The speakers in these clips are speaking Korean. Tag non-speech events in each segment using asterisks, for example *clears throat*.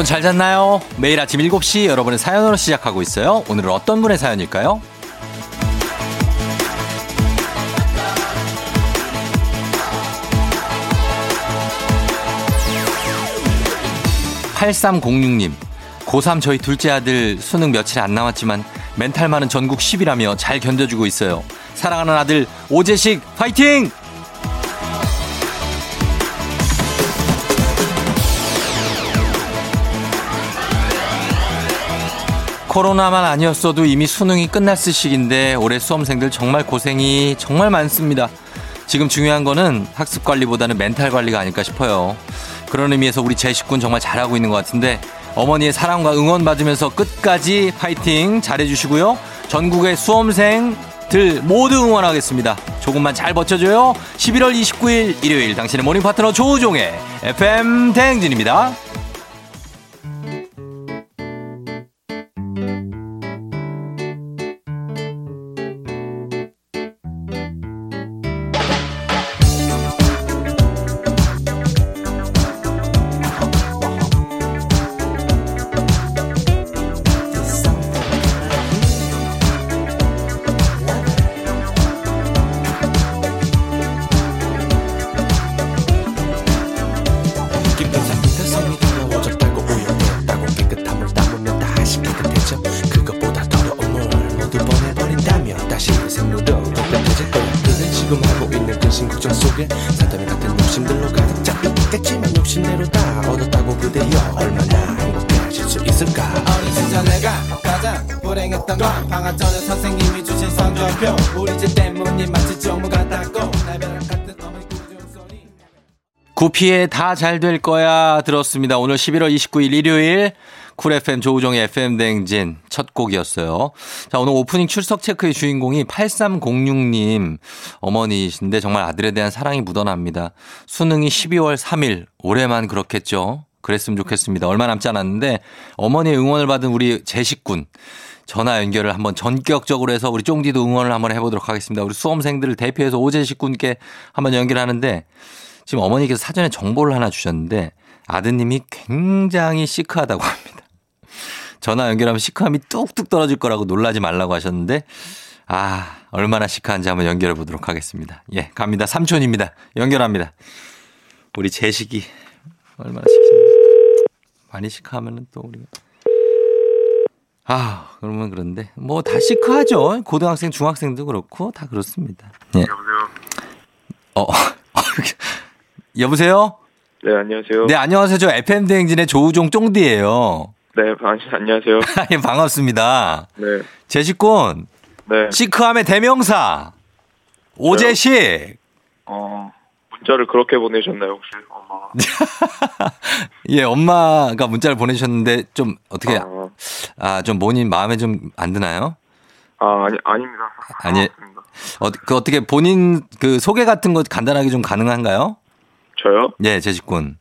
여러분 잘 잤나요? 매일 아침 7시 여러분의 사연으로 시작하고 있어요. 오늘은 어떤 분의 사연일까요? 8306님, 고3 저희 둘째 아들 수능 며칠 안 남았지만 멘탈 많은 전국 10이라며 잘 견뎌주고 있어요. 사랑하는 아들 오재식 파이팅! 코로나만 아니었어도 이미 수능이 끝났을 시기인데 올해 수험생들 정말 고생이 정말 많습니다. 지금 중요한 거는 학습 관리보다는 멘탈 관리가 아닐까 싶어요. 그런 의미에서 우리 제식군 정말 잘하고 있는 것 같은데 어머니의 사랑과 응원 받으면서 끝까지 파이팅 잘해주시고요. 전국의 수험생들 모두 응원하겠습니다. 조금만 잘 버텨줘요. 11월 29일 일요일 당신의 morning partner 조우종의 FM 대행진입니다. 구피의 다 잘 될 거야 들었습니다. 오늘 11월 29일 일요일 Cool FM 조우종의 FM 대행진 첫 곡이었어요. 자, 오늘 오프닝 출석 체크의 주인공이 8306님 어머니이신데 정말 아들에 대한 사랑이 묻어납니다. 수능이 12월 3일 올해만 그렇겠죠. 그랬으면 좋겠습니다. 얼마 남지 않았는데 어머니의 응원을 받은 우리 제식군 전화 연결을 한번 전격적으로 해서 우리 쫑디도 응원을 한번 해보도록 하겠습니다. 우리 수험생들을 대표해서 오제식군께 한번 연결하는데 지금 어머니께서 사전에 정보를 하나 주셨는데 아드님이 굉장히 시크하다고 합니다. 전화 연결하면 시크함이 뚝뚝 떨어질 거라고 놀라지 말라고 하셨는데 아 얼마나 시크한지 한번 연결해 보도록 하겠습니다. 예 갑니다. 삼촌입니다. 연결합니다. 우리 재식이 얼마나 시크한지 많이 시크하면은 또 우리가 아 그러면 그런데 뭐 다 시크하죠. 고등학생 중학생도 그렇고 다 그렇습니다. 예. 여보세요. 어 *laughs* 여보세요? 네, 안녕하세요. 네, 안녕하세요. 저 FM 대행진의 조우종 쫑디예요. 네, 안녕하세요. *laughs* 예, 반갑습니다. 네. 제식군. 네. 시크함의 대명사. 오재식. 어, 문자를 그렇게 보내셨나요, 혹시? 엄마. *laughs* 예, 엄마가 문자를 보내셨는데 좀 어떻게 아, 아 좀 본인 마음에 좀 안 드나요? 아, 아니 아닙니다. 아니. 어, 그 어떻게 본인 그 소개 같은 것 간단하게 좀 가능한가요? 저요? 예, 제식군.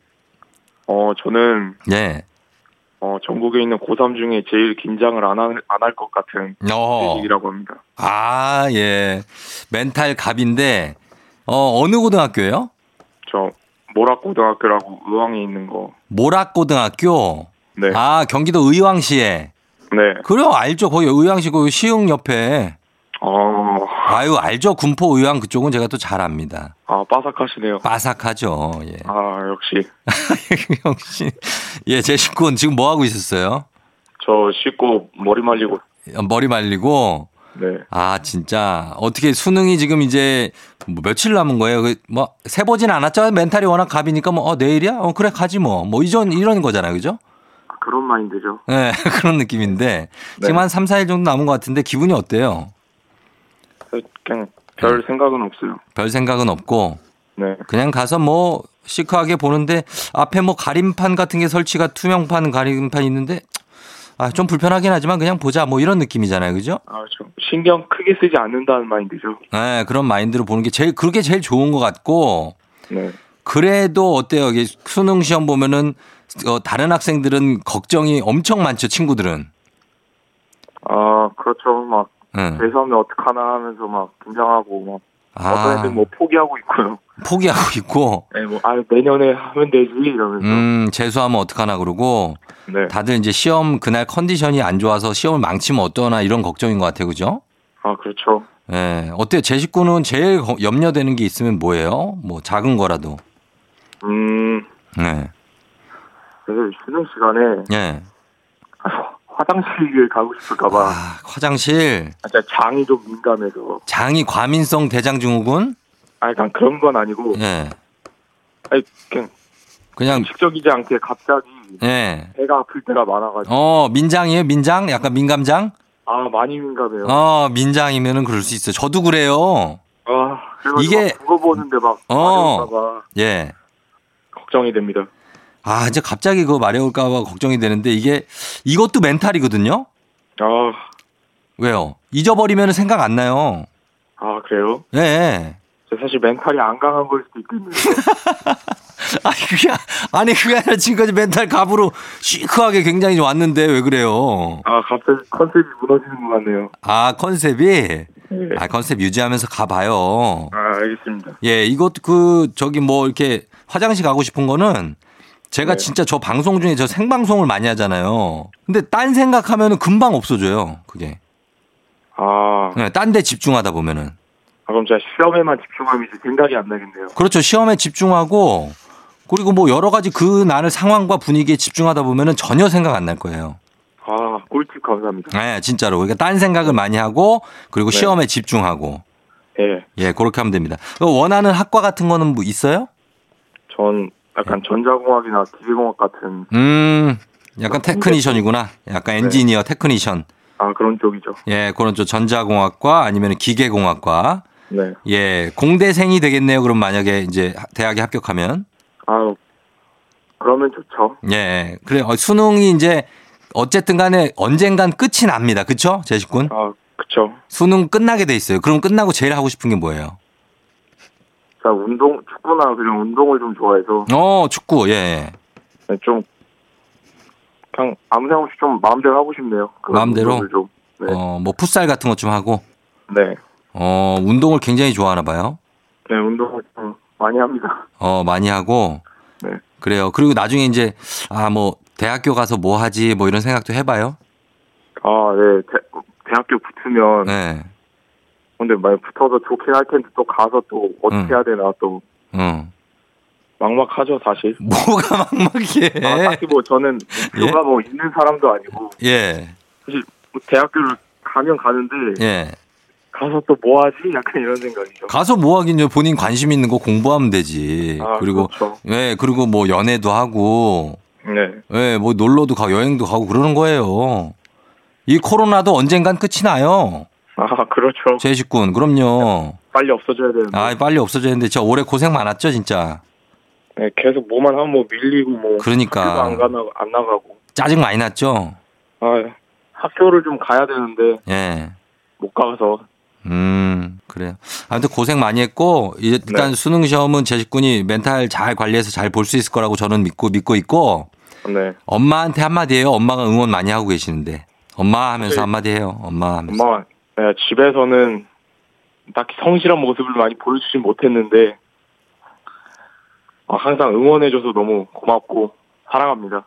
어, 저는 예. 어, 전국에 있는 고3 중에 제일 긴장을 안 할, 안할 것 같은 제식이라고 합니다. 아, 예. 멘탈 갑인데, 어, 어느 고등학교예요? 저, 모락고등학교라고 의왕에 있는 거. 모락고등학교? 네. 아, 경기도 의왕시에? 네. 그래요, 알죠. 거기 의왕시 그 시흥 옆에. 어. 아유, 알죠. 군포 의왕 그쪽은 제가 또 잘 압니다. 아, 빠삭하시네요. 빠삭하죠. 예. 아, 역시. *laughs* 역시. 예, 제 식구는 지금 뭐 하고 있었어요? 저 씻고 머리 말리고. 머리 말리고? 네. 아, 진짜. 어떻게 수능이 지금 이제 뭐 며칠 남은 거예요? 그 뭐, 세보진 않았죠? 멘탈이 워낙 갑이니까 뭐, 어, 내일이야? 어, 그래, 가지 뭐. 뭐, 이전, 이런 거잖아요. 그죠? 그런 마인드죠. 네, *laughs* 그런 느낌인데. 네. 지금 한 3, 4일 정도 남은 것 같은데 기분이 어때요? 그냥 별 네. 생각은 없어요. 별 생각은 없고. 네. 그냥 가서 뭐 시크하게 보는데 앞에 뭐 가림판 같은 게 설치가 투명판 가림판 있는데 아, 좀 불편하긴 하지만 그냥 보자 뭐 이런 느낌이잖아요. 그죠? 아, 좀 신경 크게 쓰지 않는다는 마인드죠. 네, 그런 마인드로 보는 게 제일 그렇게 제일 좋은 것 같고. 네. 그래도 어때요? 수능 시험 보면은 어, 다른 학생들은 걱정이 엄청 많죠, 친구들은. 아, 그렇죠. 막 응. 재수하면 어떡하나 하면서 막 긴장하고 막 아. 어떤 애들 뭐 포기하고 있고요. *laughs* 포기하고 있고. 네, 뭐, 아, 내년에 하면 되지, 이러면서. 음, 재수하면 어떡하나 그러고. 네. 다들 이제 시험 그날 컨디션이 안 좋아서 시험을 망치면 어떠나 이런 걱정인 것 같아요. 그죠? 아, 그렇죠. 예. 네. 어때요? 제 식구는 제일 염려되는 게 있으면 뭐예요? 뭐 작은 거라도. 음. 네. 그래서 쉬는 시간에. 네. 화장실을 가고 싶을까봐. 아, 화장실? 아, 장이 좀 민감해서. 장이 과민성 대장증후군? 아, 그냥 그런 건 아니고. 네. 아니, 그냥. 그냥. 직적이지 않게 갑자기. 네. 배가 아플 때가 많아가지고. 어, 민장이에요? 민장? 약간 민감장? 아, 많이 민감해요. 어, 민장이면은 그럴 수 있어요. 저도 그래요. 아, 이게. 그거 보는데 막. 어. 예. 걱정이 됩니다. 아, 이제 갑자기 그거 말해올까봐 걱정이 되는데 이게 이것도 멘탈이거든요? 아. 왜요? 잊어버리면 생각 안 나요. 아, 그래요? 네. 사실 멘탈이 안 강한 걸 수도 있겠네요. *laughs* 아니, 그게, 아니, 그게 아니라 지금까지 멘탈 갑으로 시크하게 굉장히 왔는데 왜 그래요? 아, 갑자기 컨셉이 무너지는 것 같네요. 아, 컨셉이? 네. 아, 컨셉 유지하면서 가봐요. 아, 알겠습니다. 예, 이것, 그, 저기 뭐, 이렇게 화장실 가고 싶은 거는 제가 네. 진짜 저 방송 중에 저 생방송을 많이 하잖아요. 근데 딴 생각하면은 금방 없어져요. 그게. 아. 네, 딴 데 집중하다 보면은. 아, 그럼 제가 시험에만 집중하면 이제 생각이 안 나겠네요. 그렇죠. 시험에 집중하고 그리고 뭐 여러 가지 그 나는 상황과 분위기에 집중하다 보면은 전혀 생각 안 날 거예요. 아, 꿀팁 감사합니다. 네, 진짜로. 그러니까 딴 생각을 많이 하고 그리고 네. 시험에 집중하고. 예. 예, 그렇게 하면 됩니다. 원하는 학과 같은 거는 뭐 있어요? 전 약간 전자공학이나 기계공학 같은. 음, 약간 technician이구나. 약간 네. 엔지니어, 네. technician. 아, 그런 쪽이죠. 예, 그런 쪽 전자공학과 아니면 기계공학과. 네. 예, 공대생이 되겠네요. 그럼 만약에 이제 대학에 합격하면. 아, 그러면 좋죠. 예, 그래. 어, 수능이 이제 어쨌든 간에 언젠간 끝이 납니다. 그쵸? 제식군? 아, 그쵸. 수능 끝나게 돼 있어요. 그럼 끝나고 제일 하고 싶은 게 뭐예요? 자, 운동, 축구나 그냥 운동을 좀 좋아해서. 어, 축구, 예. 네, 좀, 그냥 아무 생각 없이 좀 마음대로 하고 싶네요. 마음대로? 좀. 네. 어, 뭐 풋살 같은 것 좀 하고? 네. 어, 운동을 굉장히 좋아하나 봐요? 네, 운동을 좀 많이 합니다. 어, 많이 하고? 네. 그래요. 그리고 나중에 이제, 아, 뭐, 대학교 가서 뭐 하지, 뭐 이런 생각도 해봐요? 아, 네. 대, 대학교 붙으면. 네. 근데 만약 붙어서 좋긴 할 텐데 또 가서 또 어떻게 응. 해야 되나 또. 응. 막막하죠 사실. 뭐가 막막해? 아, 딱히 뭐 저는 목표가 예? 뭐 있는 사람도 아니고. 예. 사실 뭐 대학교를 가면 가는데. 예. 가서 또 뭐 하지? 약간 이런 생각이죠. 가서 뭐 하긴요. 본인 관심 있는 거 공부하면 되지. 아, 그리고 그렇죠. 예, 그리고 뭐 연애도 하고. 네. 예, 뭐 놀러도 가고 여행도 가고 그러는 거예요. 이 코로나도 언젠간 끝이 나요. 아, 그렇죠. 제식군, 그럼요. 빨리 없어져야 되는데. 아, 빨리 없어져야 되는데, 저 올해 고생 많았죠, 진짜. 네, 계속 뭐만 하면 뭐 밀리고 뭐. 그러니까. 안, 가나, 안 나가고. 짜증 많이 났죠? 아, 학교를 좀 가야 되는데. 예. 못 가서. 음, 그래요. 아무튼 고생 많이 했고, 일단 네. 수능 시험은 제식군이 멘탈 잘 관리해서 잘 볼 수 있을 거라고 저는 믿고, 믿고 있고. 네. 엄마한테 한마디 해요. 엄마가 응원 많이 하고 계시는데. 엄마 하면서 네. 한마디 해요. 엄마 하면서. 엄마, 네, 집에서는 딱히 성실한 모습을 많이 보여주지 못했는데 어, 항상 응원해줘서 너무 고맙고 사랑합니다.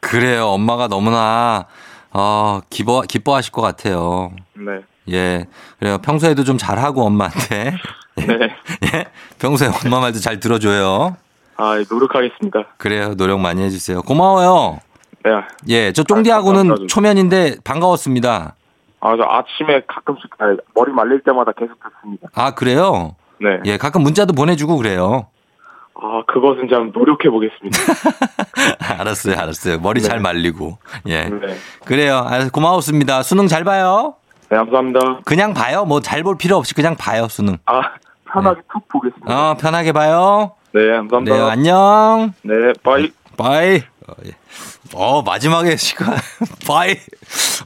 그래요. 엄마가 너무나 어, 기뻐 기뻐하실 것 같아요. 네. 예. 그래요. 평소에도 좀 잘하고 엄마한테. *laughs* 네. 예. 평소에 엄마 말도 잘 들어줘요. 아, 노력하겠습니다. 그래요. 노력 많이 해주세요. 고마워요. 네. 예. 저 쫑디하고는 아, 초면인데 반가웠습니다. 아, 저 아침에 가끔씩 머리 말릴 때마다 계속 듣습니다. 아, 그래요? 네. 예, 가끔 문자도 보내주고 그래요. 아, 그것은 좀 노력해 보겠습니다. *laughs* 알았어요, 알았어요. 머리 네. 잘 말리고. 예. 네. 그래요. 고마웠습니다. 수능 잘 봐요. 네, 감사합니다. 그냥 봐요. 뭐 잘 볼 필요 없이 그냥 봐요, 수능. 아, 편하게 네. 툭 보겠습니다. 어, 편하게 봐요. 네, 감사합니다. 네, 안녕. 네, bye. bye. 어, 예. 어, 마지막에 시카, *laughs* bye.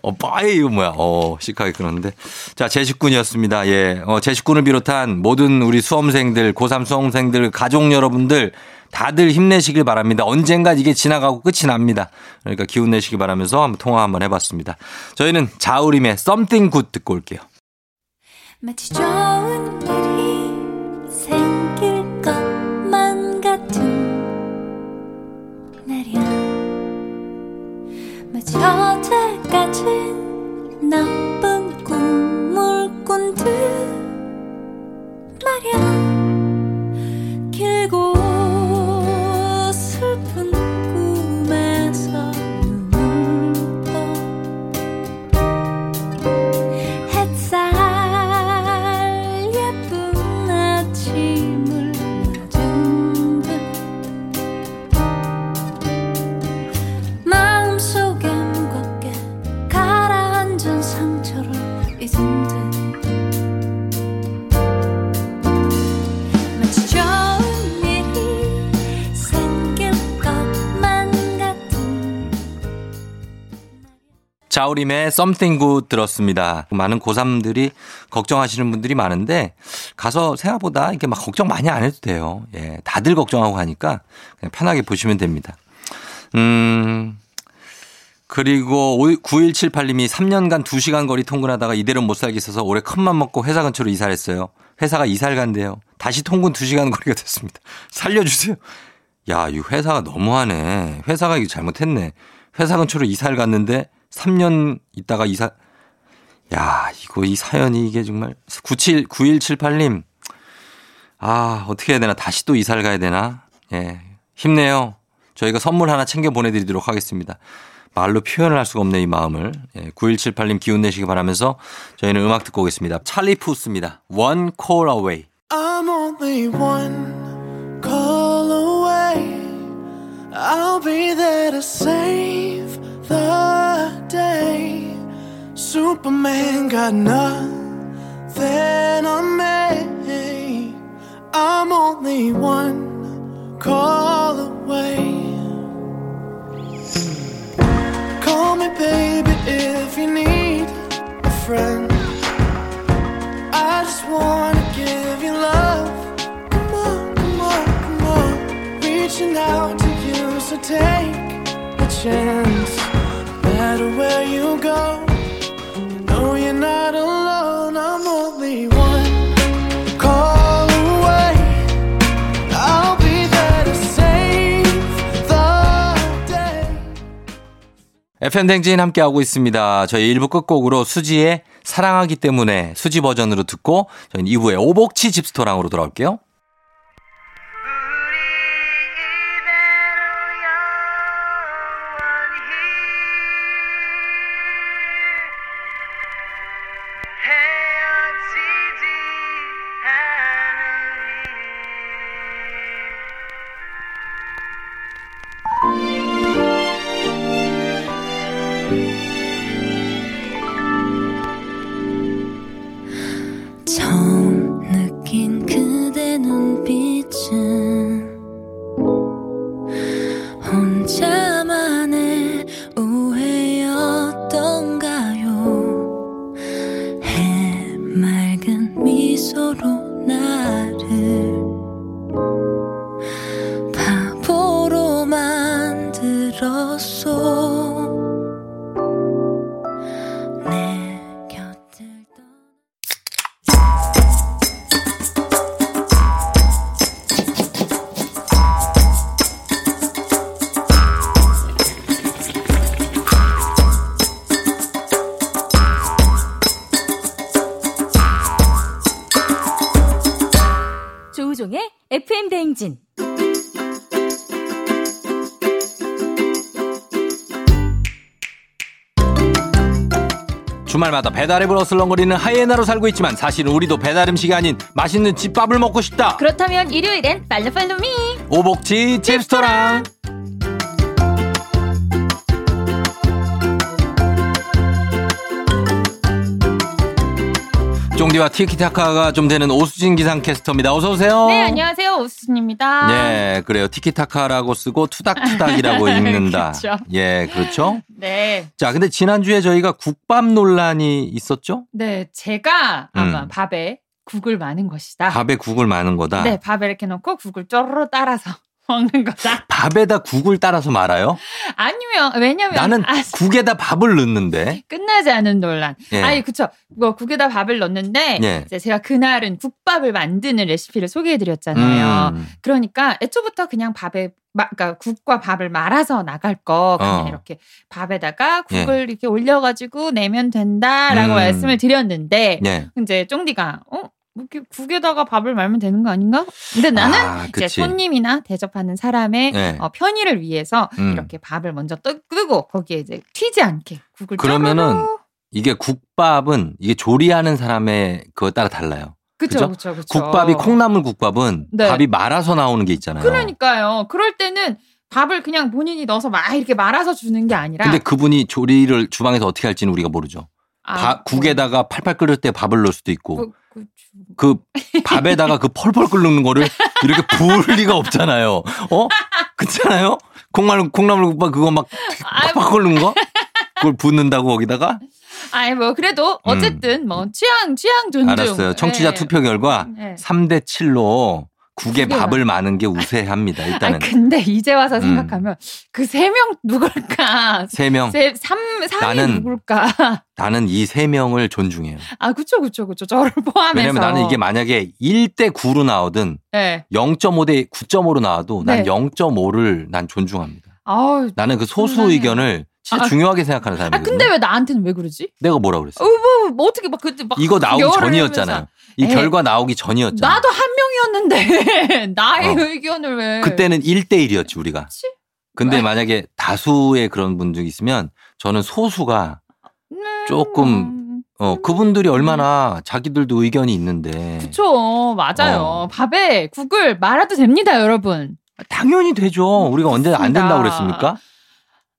어, bye, 이거 뭐야. 어, 시카이 그러는데. 자, 제식군이었습니다. 예. 어, 제식군을 비롯한 모든 우리 수험생들, 고3 수험생들, 가족 여러분들, 다들 힘내시길 바랍니다. 언젠가 이게 지나가고 끝이 납니다. 그러니까 기운 내시길 바라면서 한번 통화 한번 해봤습니다. 저희는 자우림의 Something Good 듣고 올게요. 마치 좋은 일이 어제까지 나쁜 꿈을 꾼 듯 말야 자우림의 Something Good 들었습니다. 많은 고3들이 걱정하시는 분들이 많은데 가서 생각보다 이렇게 막 걱정 많이 안 해도 돼요. 예. 다들 걱정하고 가니까 그냥 편하게 보시면 됩니다. 음, 그리고 9178님이 3년간 2시간 거리 통근하다가 이대로 못 살겠어서 올해 큰맘 먹고 회사 근처로 이사를 했어요. 회사가 이사를 간대요. 다시 통근 2시간 거리가 됐습니다. *laughs* 살려주세요. 야, 이 회사가 너무하네. 회사가 이거 잘못했네. 회사 근처로 이사를 갔는데 3년 있다가 이사, 야, 이거 이 사연이 이게 정말 97, 9178님. 아, 어떻게 해야 되나? 다시 또 이사를 가야 되나? 예. 힘내요. 저희가 선물 하나 챙겨 보내 드리도록 하겠습니다. 말로 표현을 할 수가 없네, 이 마음을. 예, 9178님 기운 내시기 바라면서 저희는 음악 듣고 오겠습니다. 찰리 푸스입니다. One call away. I'm only one call away. I'll be there to save the day. Superman got nothing on me. I'm only one call away. Call me, baby, if you need a friend. I just wanna give you love. Come on, come on, come on. Reaching out to you, so take a chance matter where you go, no, you're not alone. I'm only one call away. I'll be there to save the day. FM 댕진 함께하고 있습니다. 저희 1부 끝곡으로 수지의 사랑하기 때문에 수지 버전으로 듣고 저희는 2부에 오복치 집스토랑으로 돌아올게요. 주말마다 배달앱을 어슬렁거리는 하이에나로 살고 있지만 사실은 우리도 배달 음식이 아닌 맛있는 집밥을 먹고 싶다. 그렇다면 일요일엔 팔로팔로미 오복지 칩스토랑 쫑디와 티키타카가 좀 되는 오수진 기상캐스터입니다. 어서 오세요. 네, 안녕하세요. 오수진입니다. 네, 그래요. 티키타카라고 쓰고 투닥투닥이라고 *laughs* 읽는다. 그렇죠. 예, 그렇죠? 네. 자, 근데 지난주에 저희가 국밥 논란이 있었죠? 네, 제가 아마 음. 밥에 국을 많은 것이다. 밥에 국을 많은 거다. 네, 밥에 이렇게 넣고 국을 쪼르르 따라서 *laughs* 먹는 거다. 밥에다 국을 따라서 말아요? 아니면 왜냐면 나는 아, 국에다 밥을 넣는데 끝나지 않은 논란. 예. 아니 그쵸. 뭐 국에다 밥을 넣는데 예. 이제 제가 그날은 국밥을 만드는 레시피를 소개해드렸잖아요. 음. 그러니까 애초부터 그냥 밥에 마, 그러니까 국과 밥을 말아서 나갈 거 그냥 어. 이렇게 밥에다가 국을 예. 이렇게 올려가지고 내면 된다라고 음. 말씀을 드렸는데 예. 이제 쫑디가 어 국에다가 밥을 말면 되는 거 아닌가? 근데 나는 아, 이제 손님이나 대접하는 사람의 네. 어, 편의를 위해서 음. 이렇게 밥을 먼저 떠, 끄고 거기에 이제 튀지 않게 국을 그러면은. 이게 국밥은 이게 조리하는 사람의 그거 따라 달라요. 그쵸, 그쵸. 국밥이 콩나물 국밥은 네. 밥이 말아서 나오는 게 있잖아요. 그러니까요. 그럴 때는 밥을 그냥 본인이 넣어서 막 이렇게 말아서 주는 게 아니라. 근데 그분이 조리를 주방에서 어떻게 할지는 우리가 모르죠. 아, 바, 국에다가 팔팔 끓을 때 밥을 넣을 수도 있고. 그, 그 밥에다가 그 펄펄 끓는 거를 이렇게 부을 리가 없잖아요. 어? 그렇잖아요? 콩나물, 콩나물국밥 그거 막 팍팍 끓는 거? 그걸 붓는다고 거기다가? 아이 뭐 그래도 어쨌든 음. 뭐 취향 취향 존중. 알았어요. 청취자 네. 투표 결과 네. 3대 7로 국에 밥을 많은 게 우세합니다. 일단은. 아 근데 이제 와서 음. 생각하면 음. 그 그세 명 누굴까? 세 명. 세, 삼, 삼이 누굴까? 나는 이 세 명을 존중해요. 아, 그쵸, 그쵸, 그쵸. 저를 포함해서. 왜냐면 나는 이게 만약에 1대 9로 나오든 네. 0.5대 9.5로 나와도 난 네. 0.5를 난 존중합니다. 아우, 나는 그 소수 그러네. 의견을 진짜 아, 중요하게 생각하는 사람이거든요. 아, 근데 왜 나한테는 왜 그러지? 내가 뭐라 그랬어? 어, 뭐, 뭐 어떻게 막 그때 막 이거 나오기 전이었잖아요. 이 에이, 결과 나오기 전이었잖아. 나도 한 명이었는데 *laughs* 나의 어. 의견을 왜? 그때는 1대 1이었지 우리가. 그치? 근데 왜? 만약에 다수의 그런 분들이 있으면 저는 소수가 네, 조금 뭐. 어 그분들이 얼마나 자기들도 의견이 있는데. 그쵸 맞아요. 어. 밥에 국을 말아도 됩니다 여러분. 당연히 되죠. 우리가 언제 안 된다고 그랬습니까?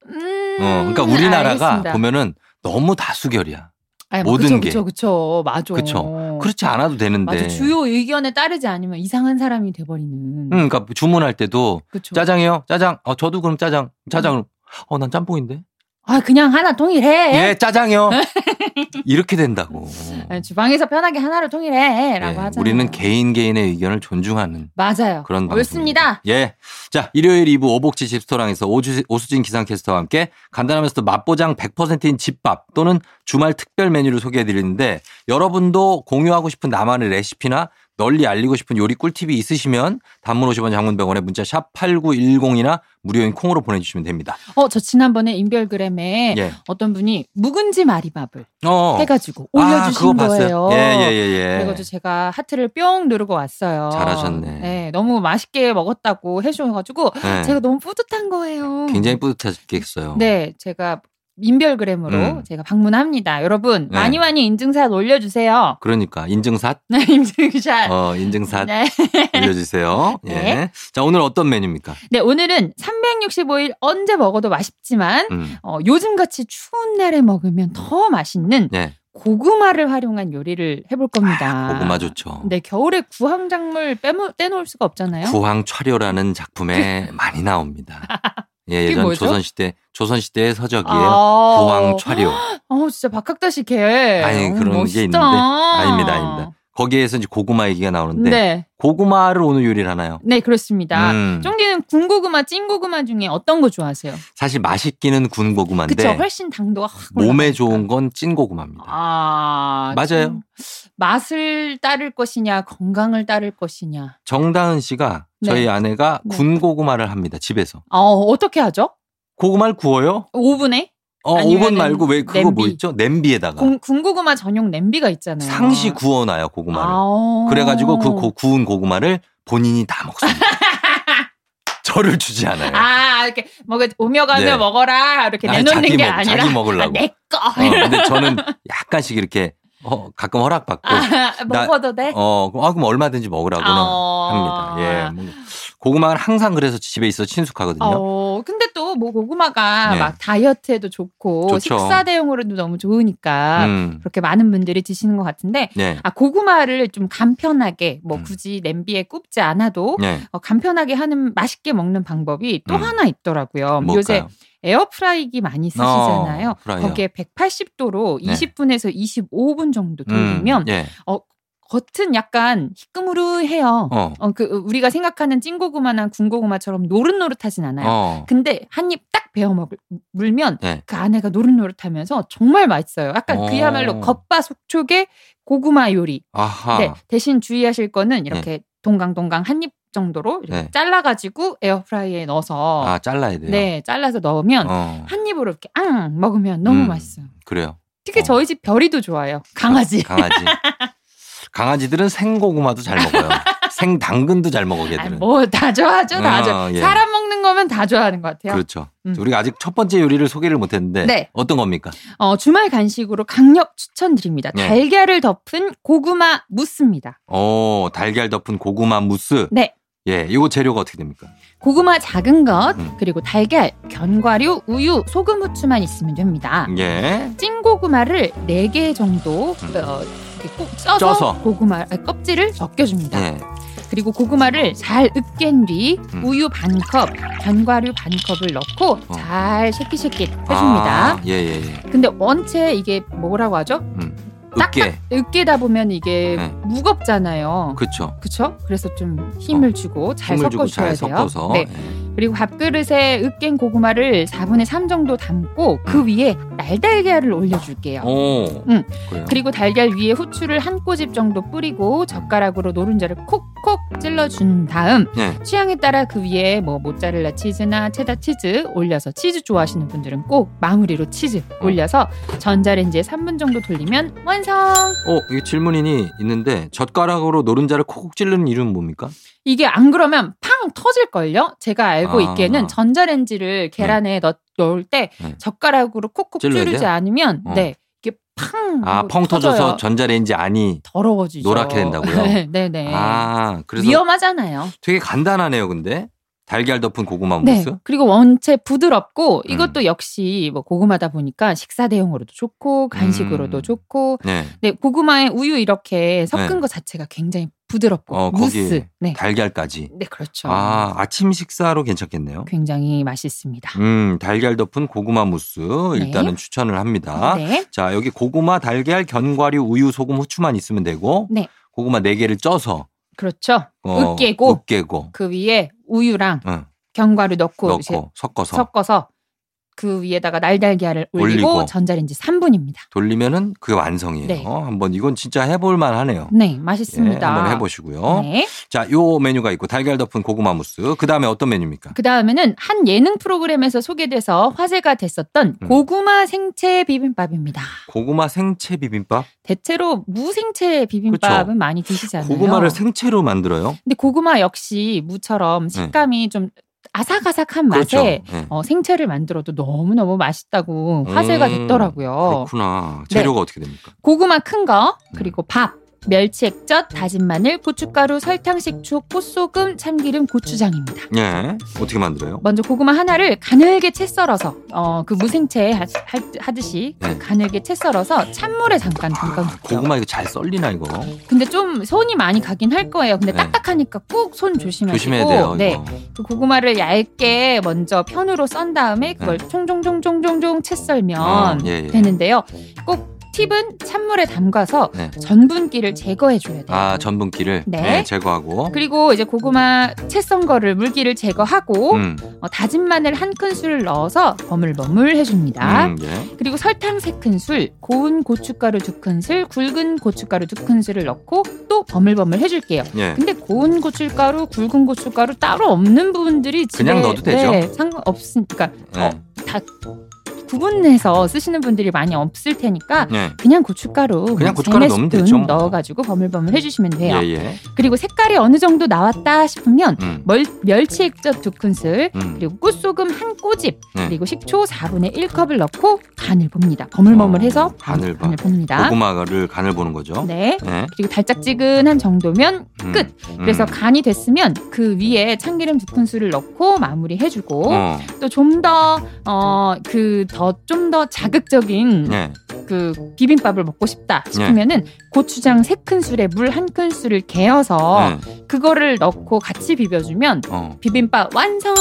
음, 어, 그러니까 우리나라가 알겠습니다. 보면은 너무 다수결이야. 아니, 뭐 모든 그쵸, 게. 그쵸, 그쵸. 맞아. 그쵸. 그렇지 않아도 되는데. 맞아. 주요 의견에 따르지 않으면 이상한 사람이 돼버리는. 응, 그러니까 주문할 때도 그쵸. 짜장이요? 짜장. 어, 저도 그럼 짜장. 짜장을. 어, 난 짬뽕인데. 아, 그냥 하나 통일해. 예, 짜장이요. *laughs* 이렇게 된다고. 네, 주방에서 편하게 하나를 통일해. 라고 예, 하잖아요. 우리는 개인 개인의 의견을 존중하는. 맞아요. 그런 옳습니다. 예. 자, 일요일 2부 오복지 집스토랑에서 오주, 오수진 기상캐스터와 함께 간단하면서도 맛보장 100%인 집밥 또는 주말 특별 메뉴를 소개해 드리는데 여러분도 공유하고 싶은 나만의 레시피나 널리 알리고 싶은 요리 꿀팁이 있으시면 단문 50원 장문병원에 문자 샵 8910이나 무료인 콩으로 보내주시면 됩니다. 어, 저 지난번에 인별그램에 예. 어떤 분이 묵은지 마리밥을 어. 해가지고 올려주신 아, 거예요. 예, 예, 예, 예. 그래가지고 제가 하트를 뿅 누르고 왔어요. 잘하셨네. 네, 너무 맛있게 먹었다고 해주셔가지고 네. 제가 너무 뿌듯한 거예요. 굉장히 뿌듯하셨겠어요. 네, 제가 인별그램으로 음. 제가 방문합니다. 여러분 네. 많이 많이 인증샷 올려주세요. 그러니까 인증샷. 네, *laughs* 인증샷. 어, 인증샷 네. 올려주세요. 예. 네. 자, 오늘 어떤 메뉴입니까? 네, 오늘은 365일 언제 먹어도 맛있지만 음. 어, 요즘 같이 추운 날에 먹으면 더 맛있는 네. 고구마를 활용한 요리를 해볼 겁니다. 아, 고구마 좋죠. 네, 겨울에 구황작물 빼모, 떼놓을 수가 없잖아요. 구황철효라는 작품에 많이 나옵니다. *laughs* 예, 예전 조선시대, 조선시대의 서적이에요. 아~ 구황철효. *gasps* 어, 진짜 박학다시 개. 아니, 그런 어, 게 있는데. 아닙니다, 아닙니다. 거기에서 이제 고구마 얘기가 나오는데 네. 고구마를 오늘 요리를 하나요? 네, 그렇습니다. 음. 쫑디는 군고구마, 찐고구마 중에 어떤 거 좋아하세요? 사실 맛있기는 군고구마인데 그쵸, 훨씬 당도가 확 몸에 좋은 건 찐고구마입니다. 아, 맞아요. 맛을 따를 것이냐, 건강을 따를 것이냐. 정다은 씨가 네. 저희 아내가 네. 군고구마를 합니다. 집에서. 어, 어떻게 하죠? 고구마를 구워요? 오븐에? 어, 오븐 말고 왜 그거 냄비. 뭐 있죠? 냄비에다가. 군, 군고구마 전용 냄비가 있잖아요. 상시 구워놔요, 고구마를. 아~ 그래가지고 그 고, 구운 고구마를 본인이 다 먹습니다. *laughs* 저를 주지 않아요. 아, 이렇게 뭐 오며 가며 네. 먹어라 이렇게 내놓는 게 먹, 아니라 자기 먹으려고. 아, 내 거. 어, 근데 저는 약간씩 이렇게 어, 가끔 허락받고 아, *laughs* 먹어도 돼? 어, 아, 그럼 얼마든지 먹으라고는 어... 합니다. 예. 뭐. 고구마는 항상 그래서 집에 있어 친숙하거든요. 어, 근데 또 뭐 고구마가 네. 막 다이어트에도 좋고 좋죠. 식사 대용으로도 너무 좋으니까 음. 그렇게 많은 분들이 드시는 것 같은데 네. 아 고구마를 좀 간편하게 뭐 음. 굳이 냄비에 굽지 않아도 네. 어, 간편하게 하는 맛있게 먹는 방법이 또 음. 하나 있더라고요. 뭘까요? 요새 에어프라이기 많이 쓰시잖아요. 어, 거기에 180도로 네. 20분에서 25분 정도 돌리면 음, 예. 어 겉은 약간 희끄무르해요. 어. 어. 그 우리가 생각하는 찐고구마나 군고구마처럼 노릇노릇하진 않아요. 어. 근데 한 입 딱 베어 먹을 물면 네. 그 안에가 노릇노릇하면서 정말 맛있어요. 약간 어. 그야말로 겉바속촉의 고구마 요리. 아하. 네, 대신 주의하실 거는 이렇게 네. 동강동강 한 입 정도로 이렇게 네. 잘라가지고 에어프라이에 넣어서 아 잘라야 돼요. 네, 잘라서 넣으면 어. 한 입으로 이렇게 앙 먹으면 너무 음, 맛있어요. 그래요. 특히 어. 저희 집 별이도 좋아요. 강아지. 강아지. 강아지들은 생고구마도 잘 먹어요. *laughs* 생당근도 잘 먹어 걔들은. 뭐다 좋아하죠, 다 어, 좋아. 예. 사람 먹는 거면 다 좋아하는 것 같아요. 그렇죠. 음. 우리가 아직 첫 번째 요리를 소개를 못했는데 네. 어떤 겁니까? 어, 주말 간식으로 강력 추천드립니다. 네. 달걀을 덮은 고구마 무스입니다. 오, 달걀 덮은 고구마 무스. 네. 예, 이거 재료가 어떻게 됩니까? 고구마 작은 것, 음. 그리고 달걀, 견과류, 우유, 소금, 후추만 있으면 됩니다. 예. 찐 고구마를 4개 정도 음. 어, 꼭 쪄서, 쪄서. 고구마 아, 껍질을 벗겨줍니다. 예. 그리고 고구마를 잘 으깬 뒤 음. 우유 반 컵, 견과류 반 컵을 넣고 어. 잘 쉐킷쉐킷 해줍니다. 아, 예, 예, 예. 근데 원체 이게 뭐라고 하죠? 음. 으깨. 으깨 다 보면 이게 네. 무겁잖아요. 그렇죠. 그렇죠? 그래서 좀 힘을 어. 주고 잘 섞어줘야 돼요. 섞어서. 네. 네. 그리고 밥그릇에 으깬 고구마를 4분의 3 정도 담고 그 음. 위에 날달걀을 올려줄게요. 오, 응. 음. 그리고 달걀 위에 후추를 한 꼬집 정도 뿌리고 젓가락으로 노른자를 콕콕 찔러준 다음 네. 취향에 따라 그 위에 뭐 모짜렐라 치즈나 체다 치즈 올려서 치즈 좋아하시는 분들은 꼭 마무리로 치즈 어. 올려서 전자레인지에 3분 정도 돌리면 완성. 어, 이게 질문이 있는데 젓가락으로 노른자를 콕콕 찌르는 이유는 뭡니까? 이게 안 그러면 팡 터질걸요? 제가 알고 아. 있기에는 전자레인지를 계란에 네. 넣, 넣을 때 네. 젓가락으로 콕콕 찌르지 않으면 어. 네. 이게 팡! 아, 펑 터져서 전자레인지 안이 더러워지죠. 노랗게 된다고요? *laughs* 네, 네. 아, 그래서 위험하잖아요. 되게 간단하네요, 근데. 달걀 덮은 고구마 네. 무스. 그리고 원체 부드럽고 이것도 음. 역시 뭐 고구마다 보니까 식사 대용으로도 좋고 간식으로도 음. 좋고. 네. 네. 고구마에 우유 이렇게 섞은 네. 것 자체가 굉장히 부드럽고 어, 무스. 네. 달걀까지. 네, 그렇죠. 아, 아침 식사로 괜찮겠네요. 굉장히 맛있습니다. 음, 달걀 덮은 고구마 무스 네. 일단은 추천을 합니다. 네. 자, 여기 고구마, 달걀, 견과류, 우유, 소금, 후추만 있으면 되고 네. 고구마 4개를 쪄서 그렇죠. 어, 으깨고, 으깨고 그 위에 우유랑 응. 견과류 넣고, 넣고 섞어서 섞어서 그 위에다가 날달걀을 올리고, 올리고, 전자레인지 3분입니다. 돌리면은 그게 완성이에요. 네. 한번 이건 진짜 해볼 만하네요. 네, 맛있습니다. 예, 한번 해보시고요. 네. 자, 요 메뉴가 있고 달걀 덮은 고구마 무스. 그 다음에 어떤 메뉴입니까? 그 다음에는 한 예능 프로그램에서 소개돼서 화제가 됐었던 음. 고구마 생채 비빔밥입니다. 고구마 생채 비빔밥? 대체로 무생채 비빔밥은 그렇죠. 많이 드시잖아요. 고구마를 생채로 만들어요? 근데 고구마 역시 무처럼 네. 식감이 네. 좀 아삭아삭한 그렇죠. 맛에 네. 어, 생채를 만들어도 너무너무 맛있다고 화제가 음, 됐더라고요. 그렇구나. 재료가 네. 어떻게 됩니까? 고구마 큰 거, 그리고 밥, 멸치 액젓, 다진 마늘, 고춧가루, 설탕, 식초, 꽃소금, 참기름, 고추장입니다. 네. 어떻게 만들어요? 먼저 고구마 하나를 가늘게 채 썰어서 어, 그 무생채 하, 듯이 네. 가늘게 채 썰어서 찬물에 잠깐 잠깐 아, 고구마 이거 잘 썰리나 이거? 근데 좀 손이 많이 가긴 할 거예요. 근데 네. 딱딱하니까 꾹손 조심하시고 조심해야 돼요. 네. 그 고구마를 얇게 먼저 편으로 썬 다음에 그걸 네. 총총총총총총 채 썰면 음, 예, 예. 되는데요. 꼭 팁은 찬물에 담가서 네. 전분기를 제거해 줘야 돼요. 아, 전분기를 네. 네. 제거하고. 그리고 이제 고구마 채 썬 거를 물기를 제거하고 음. 어, 다진 마늘 한 큰술을 넣어서 버물버물 해줍니다. 음, 예. 그리고 설탕 세 큰술, 고운 고춧가루 두 큰술, 굵은 고춧가루 두 큰술을 넣고 또 버물버물 해줄게요. 예. 근데 고운 고춧가루, 굵은 고춧가루 따로 없는 부분들이 집에 그냥 넣어도 되죠. 네, 상관없으니까 네. 어, 다 구분해서 쓰시는 분들이 많이 없을 테니까 네. 그냥 고춧가루 그냥 고춧가루 넣으면 되죠. 넣어가지고 버물버물 해주시면 돼요. 예, 예. 그리고 색깔이 어느 정도 나왔다 싶으면 음. 멀, 멸치 액젓 두 큰술 음. 그리고 꽃소금 한 꼬집 네. 그리고 식초 4분의 1컵을 넣고 간을 봅니다. 버물버물해서 어, 간을, 간을 봅니다. 고구마를 간을 보는 거죠. 네. 네. 그리고 달짝지근한 정도면 음. 끝. 그래서 음. 간이 됐으면 그 위에 참기름 두 큰술을 넣고 마무리해주고 어. 또좀 더 어, 그더 좀 더 자극적인 네. 그 비빔밥을 먹고 싶다 싶으면은 네. 고추장 세 큰술에 물 한 큰술을 개어서 네. 그거를 넣고 같이 비벼주면 어. 비빔밥 완성.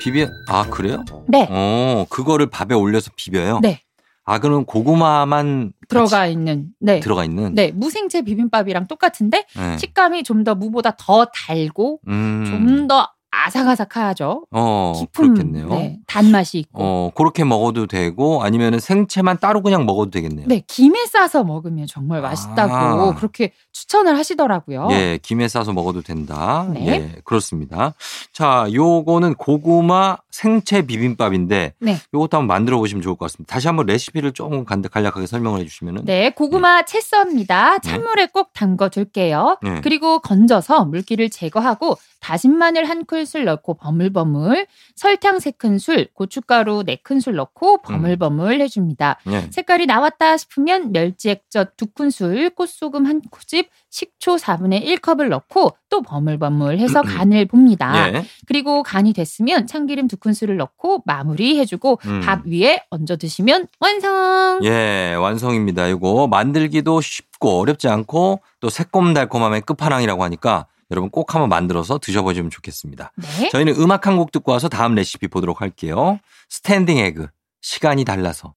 비빔 아 그래요? 네. 어 그거를 밥에 올려서 비벼요? 네. 아, 그럼 고구마만 들어가 있는 네. 들어가 있는 네, 무생채 비빔밥이랑 똑같은데 네. 식감이 좀 더 무보다 더 달고 음. 좀더 아삭아삭하죠. 어, 깊은 그렇겠네요. 네, 단맛이 있고. 어, 그렇게 먹어도 되고 아니면은 생채만 따로 그냥 먹어도 되겠네요. 네, 김에 싸서 먹으면 정말 맛있다고 아. 그렇게 추천을 하시더라고요. 예, 김에 싸서 먹어도 된다. 네. 예, 그렇습니다. 자, 요거는 고구마 생채 비빔밥인데 네. 요것도 한번 만들어 보시면 좋을 것 같습니다. 다시 한번 레시피를 조금 간략하게 설명을 해 주시면은 네, 고구마 네. 채 썹니다. 네. 찬물에 꼭 담궈 둘게요. 네. 그리고 건져서 물기를 제거하고 다진 마늘 한큰 술 넣고 버물버물, 설탕 세 큰술, 고춧가루 네 큰술 넣고 버물버물 해줍니다. 네. 색깔이 나왔다 싶으면 멸치 액젓 두 큰술, 꽃소금 한 코집, 식초 4분의 1컵을 넣고 또 버물버물 해서 *clears throat* 간을 봅니다. 예. 그리고 간이 됐으면 참기름 두 큰술을 넣고 마무리 해주고 음. 밥 위에 얹어 드시면 완성! 예, 완성입니다. 이거 만들기도 쉽고 어렵지 않고 또 새콤달콤함의 끝판왕이라고 하니까 여러분 꼭 한번 만들어서 드셔보시면 좋겠습니다. 네? 저희는 음악 한 곡 듣고 와서 다음 레시피 보도록 할게요. 스탠딩 에그. 시간이 달라서.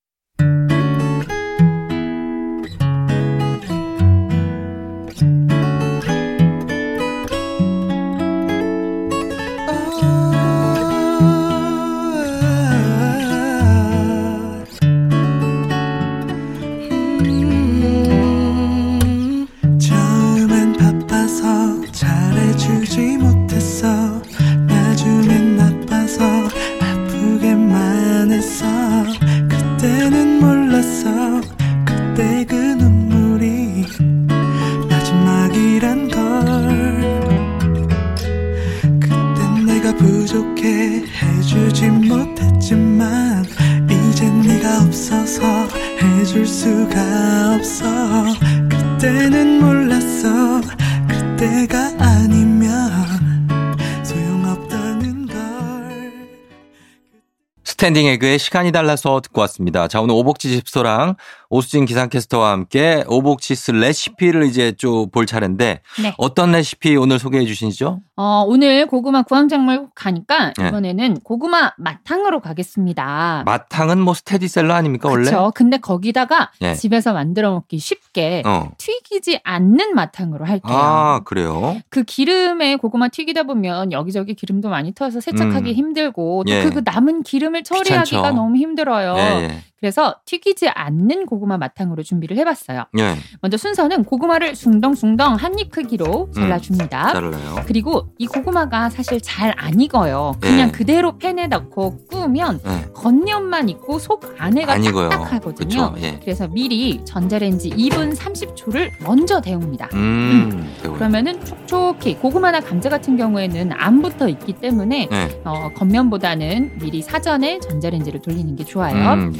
스탠딩 에그의 시간이 달라서 듣고 왔습니다. 자, 오늘 오복지 집소랑 오수진 기상캐스터와 함께 오복치스 레시피를 이제 좀볼 차례인데 네. 어떤 레시피 오늘 소개해 주시죠? 어, 오늘 고구마 구황작물 가니까 네. 이번에는 고구마 마탕으로 가겠습니다. 마탕은 뭐 스테디셀러 아닙니까 원래? 그렇죠. 근데 거기다가 네. 집에서 만들어 먹기 쉽게 어. 튀기지 않는 마탕으로 할게요. 아 그래요? 그 기름에 고구마 튀기다 보면 여기저기 기름도 많이 터서 세척하기 음. 힘들고 예. 그 남은 기름을 처리하기가 귀찮죠. 너무 힘들어요. 예, 예. 그래서 튀기지 않는 고구마 마탕으로 준비를 해봤어요. 예. 먼저 순서는 고구마를 숭덩숭덩 한 입 크기로 음, 잘라줍니다. 음, 그리고 이 고구마가 사실 잘 안 익어요. 그냥 예. 그대로 팬에 넣고 구우면 예. 겉면만 익고 속 안에가 딱딱하거든요. 예. 그래서 미리 전자레인지 2분 30초를 먼저 데웁니다. 음, 음. 그러면은 촉촉히 고구마나 감자 같은 경우에는 안 붙어 있기 때문에 예. 어, 겉면보다는 미리 사전에 전자레인지를 돌리는 게 좋아요. 음,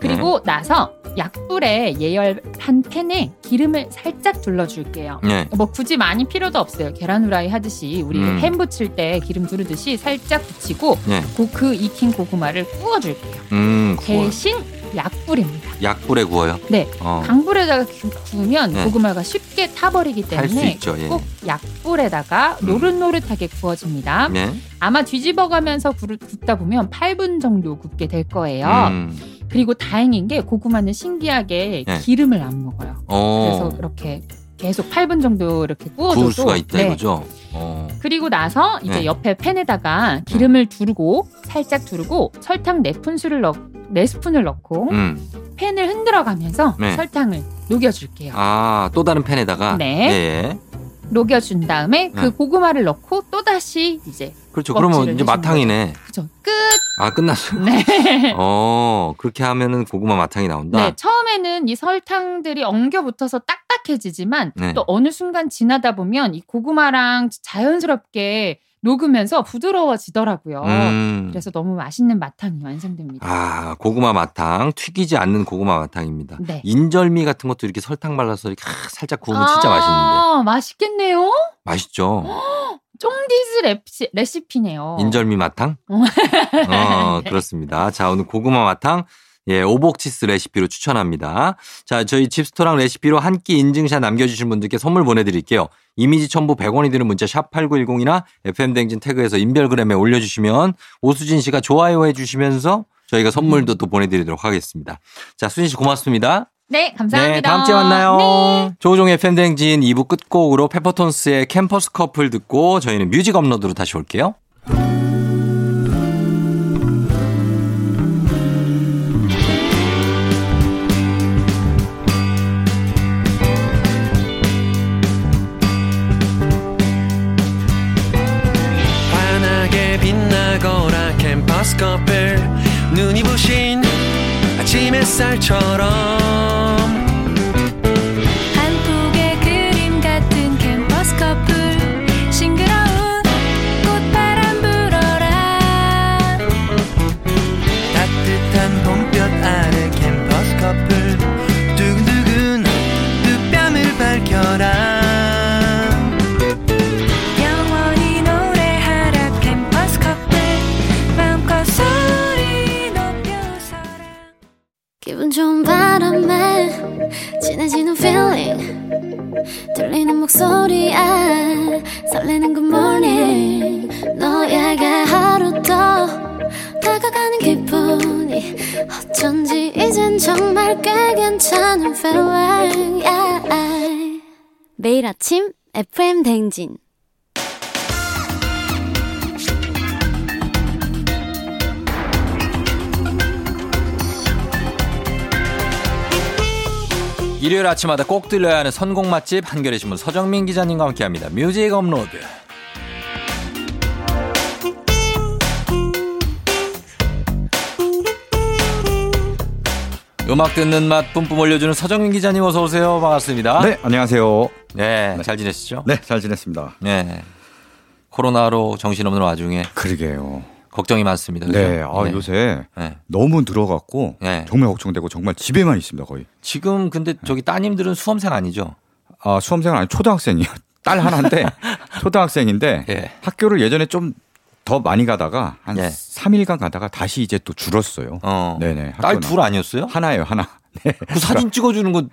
그리고 네. 나서 약불에 예열한 팬에 기름을 살짝 둘러줄게요. 네. 뭐 굳이 많이 필요도 없어요. 계란 후라이 하듯이 우리 음. 햄 부칠 때 기름 두르듯이 살짝 붙이고 네. 그 익힌 고구마를 구워줄게요. 음, 대신 약불입니다. 약불에 구워요? 네. 어. 강불에다가 구우면 네. 고구마가 쉽게 타버리기 때문에 예. 꼭 약불에다가 음. 노릇노릇하게 구워집니다. 네. 아마 뒤집어가면서 굽다 보면 8분 정도 굽게 될 거예요. 음. 그리고 다행인 게 고구마는 신기하게 네. 기름을 안 먹어요. 어. 그래서 그렇게 계속 8분 정도 이렇게 구워줘도 구울 수가 있다 네. 이거죠. 어. 그리고 나서 이제 네. 옆에 팬에다가 기름을 두르고 살짝 두르고 설탕 4푼술을 넣 4스푼을 넣고 음. 팬을 흔들어가면서 네. 설탕을 녹여줄게요. 아, 또 다른 팬에다가? 네. 네. 녹여준 다음에 그 네. 고구마를 넣고 또 다시 이제 그렇죠. 그러면 이제 마탕이네. 그렇죠. 끝. 아 끝났어요. 네. *laughs* 어 그렇게 하면은 고구마 마탕이 나온다. 네. 처음에는 이 설탕들이 엉겨 붙어서 딱딱해지지만 네. 또 어느 순간 지나다 보면 이 고구마랑 자연스럽게 녹으면서 부드러워지더라고요. 음. 그래서 너무 맛있는 마탕이 완성됩니다. 아, 고구마 마탕, 튀기지 않는 고구마 마탕입니다. 네. 인절미 같은 것도 이렇게 설탕 발라서 이렇게 살짝 구우면 아, 진짜 맛있는데. 맛있겠네요? 맛있죠. *gasps* 쫑디즈 레시피, 네요 인절미 마탕? *laughs* 어, 네. 그렇습니다. 자, 오늘 고구마 마탕 예, 오복치스 레시피로 추천합니다. 자, 저희 집스토랑 레시피로 한 끼 인증샷 남겨주신 분들께 선물 보내드릴게요. 이미지 첨부 100원이 드는 문자 샵 8910이나 FM댕진 태그에서 인별그램에 올려주시면 오수진 씨가 좋아요 해주시면서 저희가 선물도 또 보내드리도록 하겠습니다. 자, 수진 씨 고맙습니다. 네, 감사합니다. 네, 다음 주에 만나요. 네. 조우종의 팬댕진 2부 끝곡으로 페퍼톤스의 캠퍼스 커플 듣고 저희는 뮤직 업로드로 다시 올게요. 햇살처럼 매일 아침 FM 댕진 일요일 아침마다 꼭 들려야 하는 선곡 맛집 한겨레 신문 서정민 기자님과 함께합니다. 뮤직 업로드. 음악 듣는 맛 뿜뿜 올려주는 서정민 기자님 어서 오세요. 반갑습니다. 네, 안녕하세요. 네, 네. 잘 지내시죠? 네, 잘 지냈습니다. 네. 코로나로 정신없는 와중에. 그러게요. 걱정이 많습니다. 그죠? 네, 아, 네. 요새 네. 너무 늘어갔고 네. 정말 걱정되고 정말 집에만 있습니다 거의. 지금 근데 저기 따님들은 수험생 아니죠? 아 수험생은 아니 초등학생이요. 딸 하나인데 *laughs* 초등학생인데 예. 학교를 예전에 좀 더 많이 가다가 한 예. 3일간 가다가 다시 이제 또 줄었어요. 어. 네네. 딸 둘 아니었어요? 하나예요, 하나. *laughs* 네. 그 사진 찍어주는 거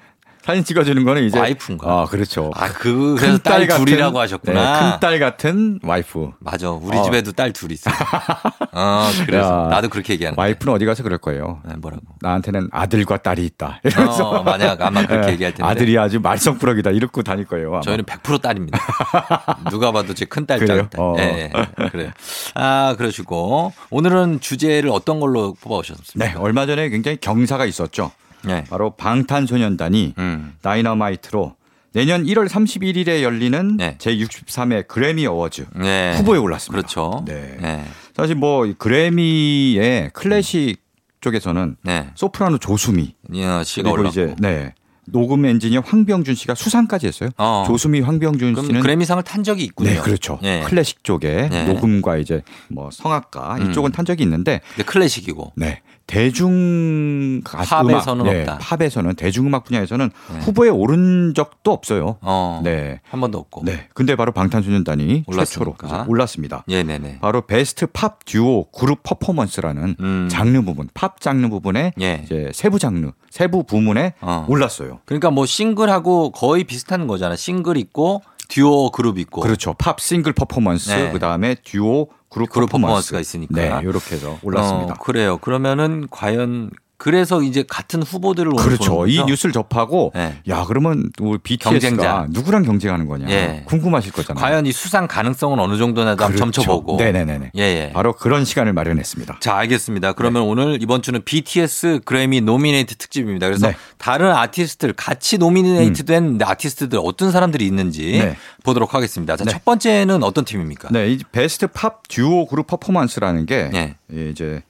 사진 찍어주는 거는 이제 와이프인가? 아 그렇죠. 아그 그래서 딸, 딸 둘이라고 하셨구나. 네, 큰딸 같은 와이프. 맞아. 우리 어. 집에도 딸둘 있어. *laughs* 어 그래서 야, 나도 그렇게 얘기하는. 와이프는 어디 가서 그럴 거예요. 네, 뭐라고? 나한테는 아들과 딸이 있다. *laughs* 이러면서 어, 만약 아마 그렇게 네, 얘기할 텐데. 아들이 아주 말썽꾸러기다 이러고 다닐 거예요. 아마. 저희는 100% 딸입니다. *laughs* 누가 봐도 제 큰딸 짱. 어. 네, 네, 그래요. 아 그러시고 오늘은 주제를 어떤 걸로 뽑아오셨습니까? 네, 얼마 전에 굉장히 경사가 있었죠. 네. 바로 방탄소년단이 음. 다이너마이트로 내년 1월 31일에 열리는 네. 제63회 그래미 어워즈 네. 후보에 올랐습니다. 그렇죠. 네. 네. 사실 뭐 그래미의 클래식 쪽에서는 네. 소프라노 조수미 씨가 올랐고 이제 네. 녹음 엔지니어 황병준 씨가 수상까지 했어요. 어. 조수미 황병준 씨는 그래미상을 탄 적이 있군요. 네, 그렇죠. 네. 클래식 쪽에 네. 녹음과 이제 뭐 성악가 이쪽은 음. 탄 적이 있는데 클래식이고. 네. 대중 팝에서는 네, 없다. 팝에서는 대중음악 분야에서는 네. 후보에 오른 적도 없어요. 어, 네, 한 번도 없고. 네, 근데 바로 방탄소년단이 최초로 올랐습니다. 예, 네, 네. 바로 Best Pop Duo Group Performance라는 음. 장르 부분, 팝 장르 부분에 예. 이제 세부 장르, 세부 부문에 어. 올랐어요. 그러니까 뭐 싱글하고 거의 비슷한 거잖아. 싱글 있고 듀오 그룹 있고. 그렇죠. 팝 싱글 퍼포먼스, 네. 그 다음에 듀오 그룹, 그룹 퍼포먼스. 가 있으니까. 네, 이렇게 해서 올랐습니다. 어, 그래요. 그러면은 과연 그래서 이제 같은 후보들을 그렇죠. 이 뉴스를 접하고 네. 야 그러면 우리 BTS가 경쟁자. 누구랑 경쟁하는 거냐 예. 궁금하실 거잖아요. 과연 이 수상 가능성은 어느 정도나 그렇죠. 점쳐보고. 네네네. 예, 예. 바로 그런 시간을 마련했습니다. 자 알겠습니다. 그러면 네. 오늘 이번 주는 BTS 그래미 노미네이트 특집입니다. 그래서 네. 다른 아티스트들 같이 노미네이트된 음. 아티스트들 어떤 사람들이 있는지 네. 보도록 하겠습니다. 자, 네. 첫 번째는 어떤 팀입니까? 네, 이 Best Pop Duo Group Performance라는 게 네. 이제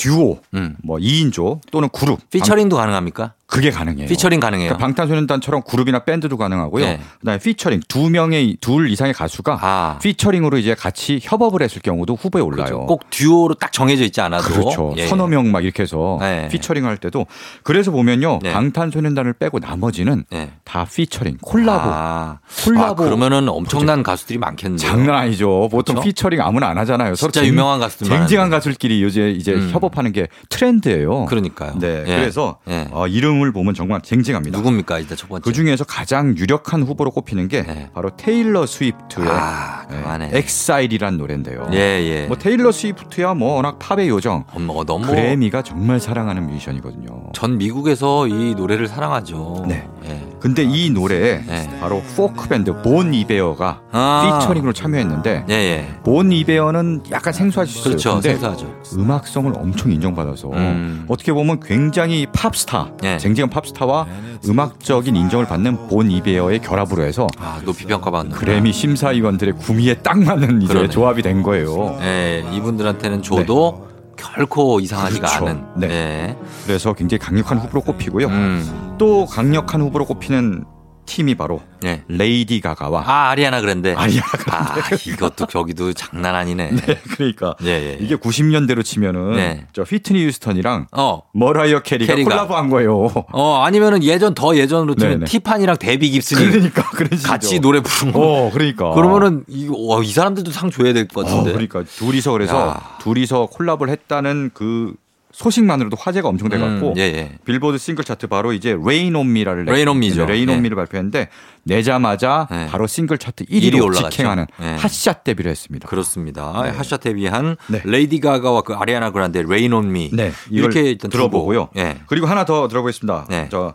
듀오, 음. 뭐 2인조 또는 그룹. 피처링도 가능합니까? 그게 가능해요. 피처링 가능해요. 그러니까 방탄소년단처럼 그룹이나 밴드도 가능하고요. 네. 그다음에 피처링 두 명의 둘 이상의 가수가 아. 피처링으로 이제 같이 협업을 했을 경우도 후보에 올라요. 그렇죠. 꼭 듀오로 딱 정해져 있지 않아도 그렇죠. 예. 서너 명 막 이렇게 해서 네. 피처링 할 때도 그래서 보면요. 네. 방탄소년단을 빼고 나머지는 네. 다 피처링, 콜라보. 아. 콜라보. 아, 그러면은 엄청난 프로젝트. 가수들이 많겠네요. 장난 아니죠. 보통 그렇죠? 피처링 아무나 안 하잖아요. 진짜 유명한 가수들 쟁쟁한 가수들끼리 요새 이제 음. 협업하는 게 트렌드예요. 그러니까요. 네. 예. 그래서 예. 어, 이름 이름을 보면 정말 쟁쟁합니다. 누굽니까 일단 첫 번째. 그 중에서 가장 유력한 후보로 꼽히는 게 네. 바로 테일러 스위프트의 아, 네, Exile이란 노래인데요. 예, 예. 뭐 테일러 스위프트야 뭐 워낙 팝의 요정. 어, 너무 그래미가 정말 사랑하는 뮤지션이거든요. 전 미국에서 이 노래를 사랑하죠. 네. 예. 근데 이 노래에 네. 바로 포크 밴드 본 이베어가 아. 피처링으로 참여했는데 예, 예. 본 이베어는 약간 생소하실 수 있어요. 그렇죠. 생소하죠. 음악성을 엄청 인정받아서 음. 어떻게 보면 굉장히 팝스타, 예. 쟁쟁한 팝스타와 음악적인 인정을 받는 본 이베어의 결합으로 해서 아, 높이 평가받는 그래미 심사위원들의 구미에 딱 맞는 이제 그러네. 조합이 된 거예요. 네, 이분들한테는 줘도 네. 결코 이상하지가 그렇죠. 않은. 네. 네. 그래서 굉장히 강력한 후보로 꼽히고요. 음. 또 강력한 후보로 꼽히는 팀이 바로 네. 레이디 가가와 아 아리아나 그랜데 아리아나 그랜데 아, 이것도 저기도 장난 아니네. *laughs* 네, 그러니까 예, 예, 예. 이게 90년대로 치면은 네. 저 휘트니 휴스턴이랑 어. 머라이어 캐리가, 캐리가, 콜라보한 거예요. 어 아니면은 예전 더 예전으로 치면. 티파니랑 데비 깁슨이 그러니까 같이 노래 부른 거. 어 그러니까 그러면은 이거 와, 이 사람들도 상 줘야 될 것 같은데. 어, 그러니까 둘이서 그래서 야. 둘이서 콜라보를 했다는 그 소식만으로도 화제가 엄청 돼갖고 음, 예, 예. 빌보드 싱글 차트 바로 이제 Rain on Me라를 Rain on Me죠. Rain on Me를 발표했는데 내자마자 네. 바로 싱글 차트 1위로 1위 올라갔죠. 직행하는 네. 핫샷 데뷔를 했습니다. 그렇습니다. 네. 핫샷 데뷔한 네. 레이디 가가와 그 아리아나 그란데 Rain on Me 네. 이렇게 일단 들어보고요. 네. 그리고 하나 더 들어보겠습니다. 네. 저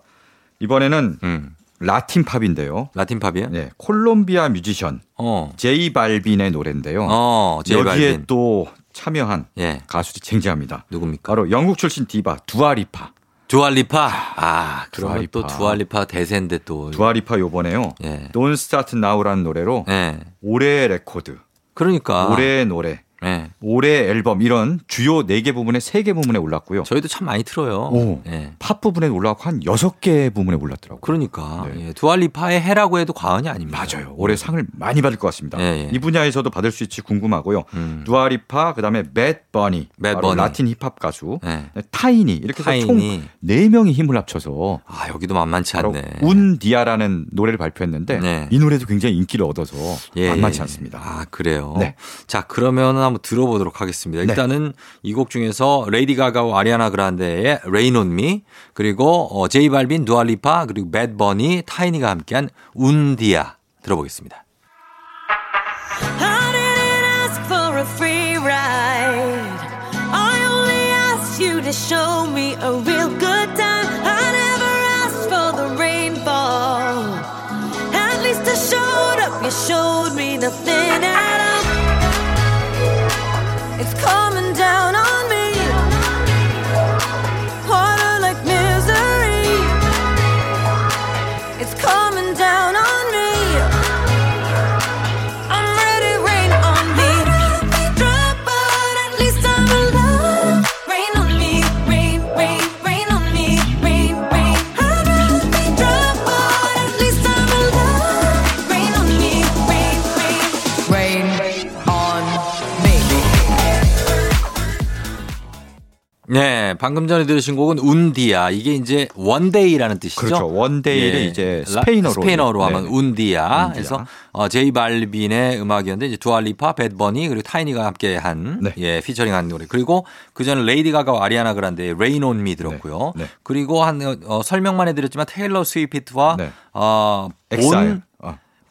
이번에는 음. 라틴 팝인데요. 라틴 팝이요? 네. 콜롬비아 뮤지션 어. 제이 발빈의 노래인데요. 어, 제이 여기에 발빈. 또 참여한 예. 가수들이 쟁쟁합니다. 누굽니까? 바로 영국 출신 디바 두아리파. 두아리파. 아, 그러면 또 두아리파 대세인데 또. 두아리파 요번에요. 예. Don't Start Now라는 노래로 예. 올해의 레코드. 그러니까. 올해의 노래. 네. 올해 앨범 이런 주요 4개 부분에 3개 부분에 올랐고요. 저희도 참 많이 틀어요. 오, 네. 팝 부분에 올라왔고 한 6개 부분에 올랐더라고요. 그러니까 네. 예. 두아리파의 해라고 해도 과언이 아닙니다. 맞아요. 올해 상을 많이 받을 것 같습니다. 네, 이 분야에서도 받을 수 있지 궁금하고요. 음. 두아리파 그다음에 배드 버니 바로 라틴 힙합 가수 네. 타이니 이렇게 해서 총 4명이 힘을 합쳐서 아 여기도 만만치 않네. Un Día라는 노래를 발표했는데 네. 이 노래도 굉장히 인기를 얻어서 예. 만만치 않습니다. 아 그래요. 네. 자 그러면 한번 들어보도록 하겠습니다. 네. 일단은 이곡 중에서 레이디 가가와 아리아나 그란데의 Rain on Me 그리고 어, 제이 발빈, 두아리파 그리고 배드 버니, 타이니가 함께한 Un Día 들어보겠습니다. show me a real good 방금 전에 들으신 곡은 Un Día. 이게 이제 one day라는 뜻이죠. 그렇죠. one day를 예. 이제 스페인어로 스페인어로 하면 네. Un Día. 그래서 어, 제이 발빈의 음악이었는데 이제 두아리파, 배드버니 그리고 타이니가 함께 한 네. 예, 피처링한 노래. 그리고 그 전에 레이디 가가와 아리아나 그란데의 Rain on Me 들었고요. 네. 네. 그리고 한 어, 설명만 해드렸지만 테일러 스위프트와 네. 어, 본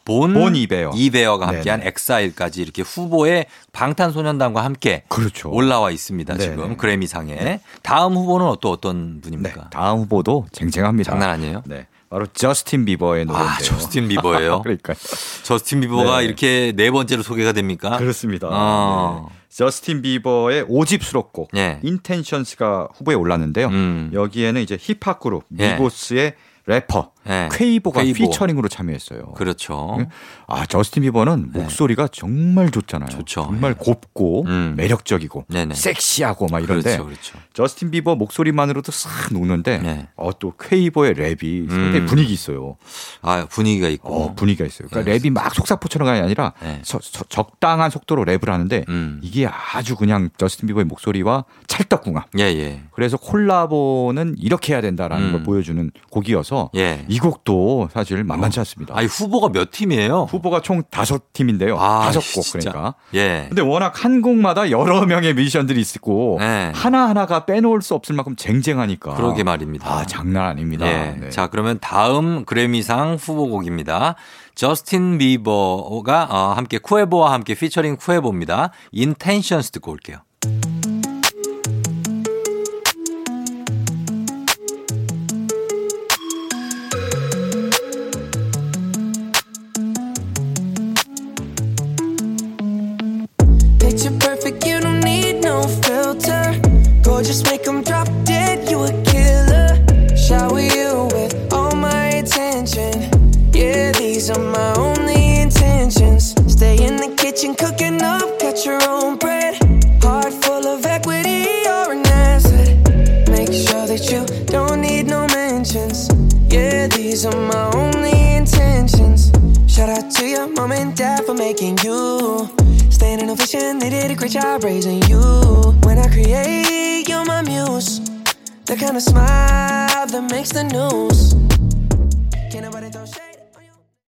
본, 본 이베어. 이베어가 함께한 네네. Exile까지 이렇게 후보에 방탄소년단과 함께 그렇죠. 올라와 있습니다. 네네. 지금 그래미상에. 네. 다음 후보는 또 어떤 분입니까? 네. 다음 후보도 쟁쟁합니다. 장난 아니에요? 네. 바로 저스틴 비버의 노래인데요. 아, 저스틴 비버예요? *laughs* 그러니까 저스틴 비버가 네. 이렇게 네 번째로 소개가 됩니까? 그렇습니다. 아. 네. 저스틴 비버의 5집 수록곡 네. Intentions가 후보에 올랐는데요. 음. 여기에는 이제 힙합 그룹 미고스의 래퍼 네. 퀘이보가 퀘이보. featuring으로 참여했어요. 그렇죠. 아 저스틴 비버는 네. 목소리가 정말 좋잖아요. 좋죠. 정말 네. 곱고 음. 매력적이고 네네. 섹시하고 막 이런데 그렇죠, 그렇죠. 저스틴 비버 목소리만으로도 싹 녹는데 네. 어, 또 퀘이보의 랩이 상당히 음. 분위기 있어요. 아 분위기가 있고 어, 분위기가 있어요. 그러니까 네. 랩이 막 속사포처럼 가 아니라 네. 저, 저, 적당한 속도로 랩을 하는데 음. 이게 아주 그냥 저스틴 비버의 목소리와 찰떡궁합. 예, 예. 그래서 콜라보는 이렇게 해야 된다라는 걸 음. 보여주는 곡이어서 예. 이 곡도 사실 만만치 않습니다. 아니 후보가 몇 팀이에요? 후보가 총 다섯 팀인데요. 아, 다섯 곡. 그러니까. 예. 근데 워낙 한 곡마다 여러 명의 뮤지션들이 있고 네. 하나 하나가 빼놓을 수 없을 만큼 쟁쟁하니까. 그러게 말입니다. 아 장난 아닙니다. 예. 네. 자 그러면 다음 그래미상 후보곡입니다. 저스틴 비버가 어, 함께 쿠에보와 함께 피처링 쿠에보입니다. Intentions 듣고 올게요. job raising you. When I create you're my muse. The kind of smile that makes the news.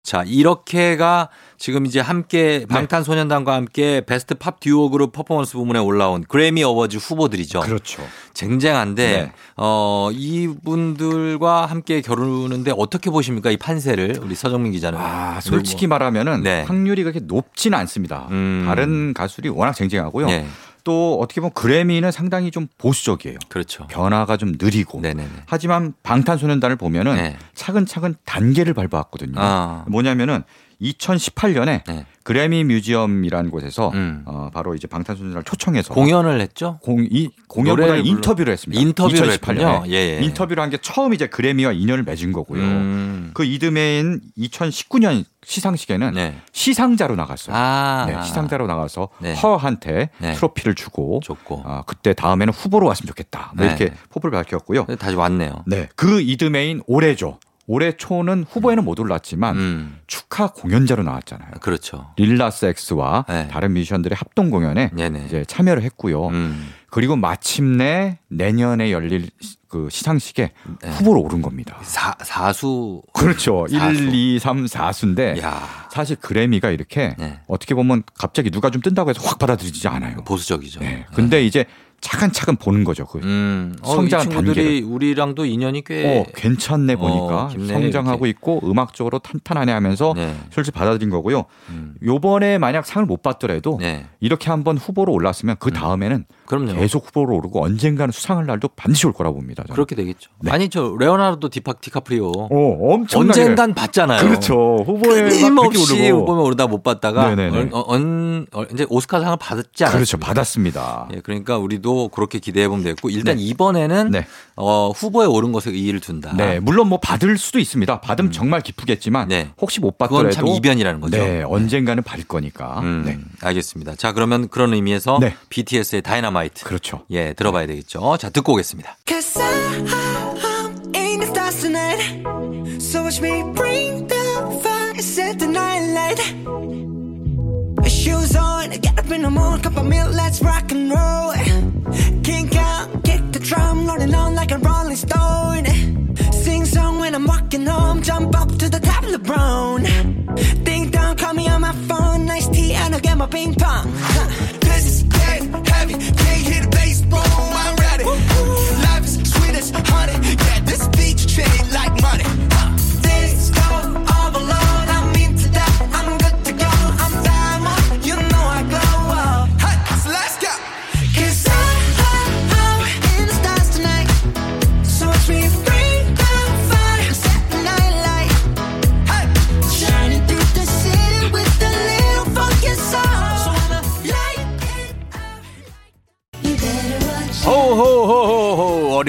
자, 이렇게가 지금 이제 함께 네. 방탄소년단과 함께 베스트 팝 듀오 그룹 퍼포먼스 부문에 올라온 그래미 어워즈 후보들이죠. 그렇죠. 쟁쟁한데 네. 어 이분들과 함께 겨루는데 어떻게 보십니까 이 판세를 우리 서정민 기자는? 아 솔직히 말하면은 네. 확률이 그렇게 높지는 않습니다. 음. 다른 가수들이 워낙 쟁쟁하고요. 네. 또 어떻게 보면 그래미는 상당히 좀 보수적이에요. 그렇죠. 변화가 좀 느리고. 네네네. 하지만 방탄소년단을 보면은 네. 차근차근 단계를 밟아왔거든요. 아. 뭐냐면은 2018년에 네. 그래미 뮤지엄이라는 곳에서 음. 어, 바로 이제 방탄소년단을 초청해서 공연을 했죠. 공, 이, 공연보다 인터뷰를 했습니다. 인터뷰를 2018년에 예, 예. 인터뷰를 한 게 처음 이제 그래미와 인연을 맺은 거고요. 음. 그 이듬해인 2019년 시상식에는 네. 시상자로 나갔어요. 아. 네, 시상자로 나가서 네. 허한테 네. 트로피를 주고 줬고. 어, 그때 다음에는 후보로 왔으면 좋겠다. 뭐 네. 이렇게 포부를 밝혔고요. 다시 왔네요. 네, 그 이듬해인 올해죠. 올해 초는 후보에는 못 올랐지만 음. 축하 공연자로 나왔잖아요. 그렇죠. 릴라스 엑스와 네. 다른 뮤지션들의 합동 공연에 네네. 이제 참여를 했고요. 음. 그리고 마침내 내년에 열릴 그 시상식에 네. 후보로 오른 겁니다. 사, 사수. 그렇죠. 사수. 1, 2, 3, 4수인데 야. 사실 그래미가 이렇게 네. 어떻게 보면 갑자기 누가 좀 뜬다고 해서 확 받아들이지 않아요. 보수적이죠. 네. 근데 네. 이제 차근차근 보는 거죠. 그 음. 어, 성장 단계를. 우리랑도 인연이 꽤 어, 괜찮네 보니까 어, 성장하고 이렇게. 있고 음악적으로 탄탄하네 하면서 네. 솔직히 받아들인 거고요. 음. 요번에 만약 상을 못 받더라도 네. 이렇게 한번 후보로 올랐으면 그 음. 다음에는 음. 계속 후보로 오르고 언젠가는 수상할 날도 반드시 올 거라고 봅니다. 저는. 그렇게 되겠죠. 네. 아니 저 레오나르도 디파 디카프리오 어, 엄청 언젠간 받잖아요. 그렇죠. 후보에 끊임없이 후보에 오르다 못 받다가 어, 어, 어, 이제 오스카 상을 받았지 않았습니까? 그렇죠. 받았습니다. 예, 그러니까 우리도 그렇게 기대해 보면 되겠고 일단 네. 이번에는 네. 어, 후보에 오른 것에 의의를 둔다. 네, 물론 뭐 받을 수도 있습니다. 받으면 음. 정말 기쁘겠지만 네. 혹시 못 받더라도 그건 참 이변이라는 거죠. 네, 네. 언젠가는 받을 거니까. 음, 네. 알겠습니다. 자, 그러면 그런 의미에서 BTS의 다이너마이트. 그렇죠. 예, 들어봐야 되겠죠. 자, 듣고 오겠습니다. Shoes on, get up in the morning, cup of milk, let's rock and roll. Kink out, kick the drum, rolling on like a rolling stone. Sing song when I'm walking home, jump up to the top of the brown. Ding dong, call me on my phone, nice tea, and I'll get my ping pong. This is dead heavy, can't hit a baseball, I'm ready. Life is sweet as honey, yeah,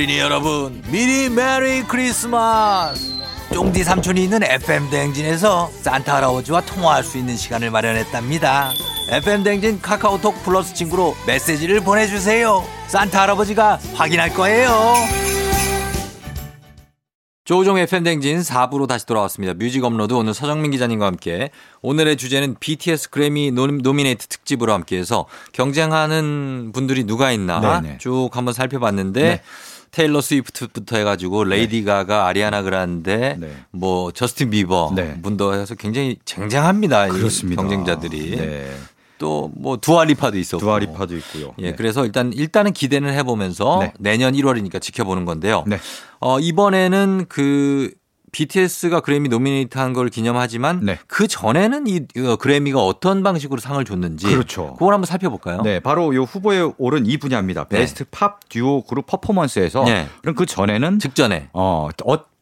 어린이 여러분 미리 Merry Christmas 쫑디 삼촌이 있는 FM 대행진에서 산타 할아버지와 통화할 수 있는 시간을 마련했답니다 FM 대행진 카카오톡 플러스 친구로 메시지를 보내주세요 산타 할아버지가 확인할 거예요 조우종 FM 대행진 4부로 다시 돌아왔습니다. music upload 오늘 서정민 기자님과 함께 오늘의 주제는 BTS 그래미 nominate 특집으로 함께해서 경쟁하는 분들이 누가 있나 네네. 쭉 한번 살펴봤는데 네. 테일러 스위프트부터 해가지고 레이디 네. 가가, 아리아나 그란데, 네. 뭐 저스틴 비버 네. 분도 해서 굉장히 쟁쟁합니다. 그렇습니다. 경쟁자들이. 네. 또뭐 두아리파도 있었고 두아리파도 있고요. 예, 네. 그래서 일단 일단은 기대는 해보면서 네. 내년 1월이니까 지켜보는 건데요. 네. 어 이번에는 그 BTS가 그래미 nominate한 걸 기념하지만 네. 그 전에는 이 어, 그래미가 어떤 방식으로 상을 줬는지 그렇죠. 그걸 한번 살펴볼까요? 네, 바로 이 후보에 오른 이 분야입니다. 네. Best Pop Duo Group Performance에서 네. 그럼 그 전에는 직전에 어,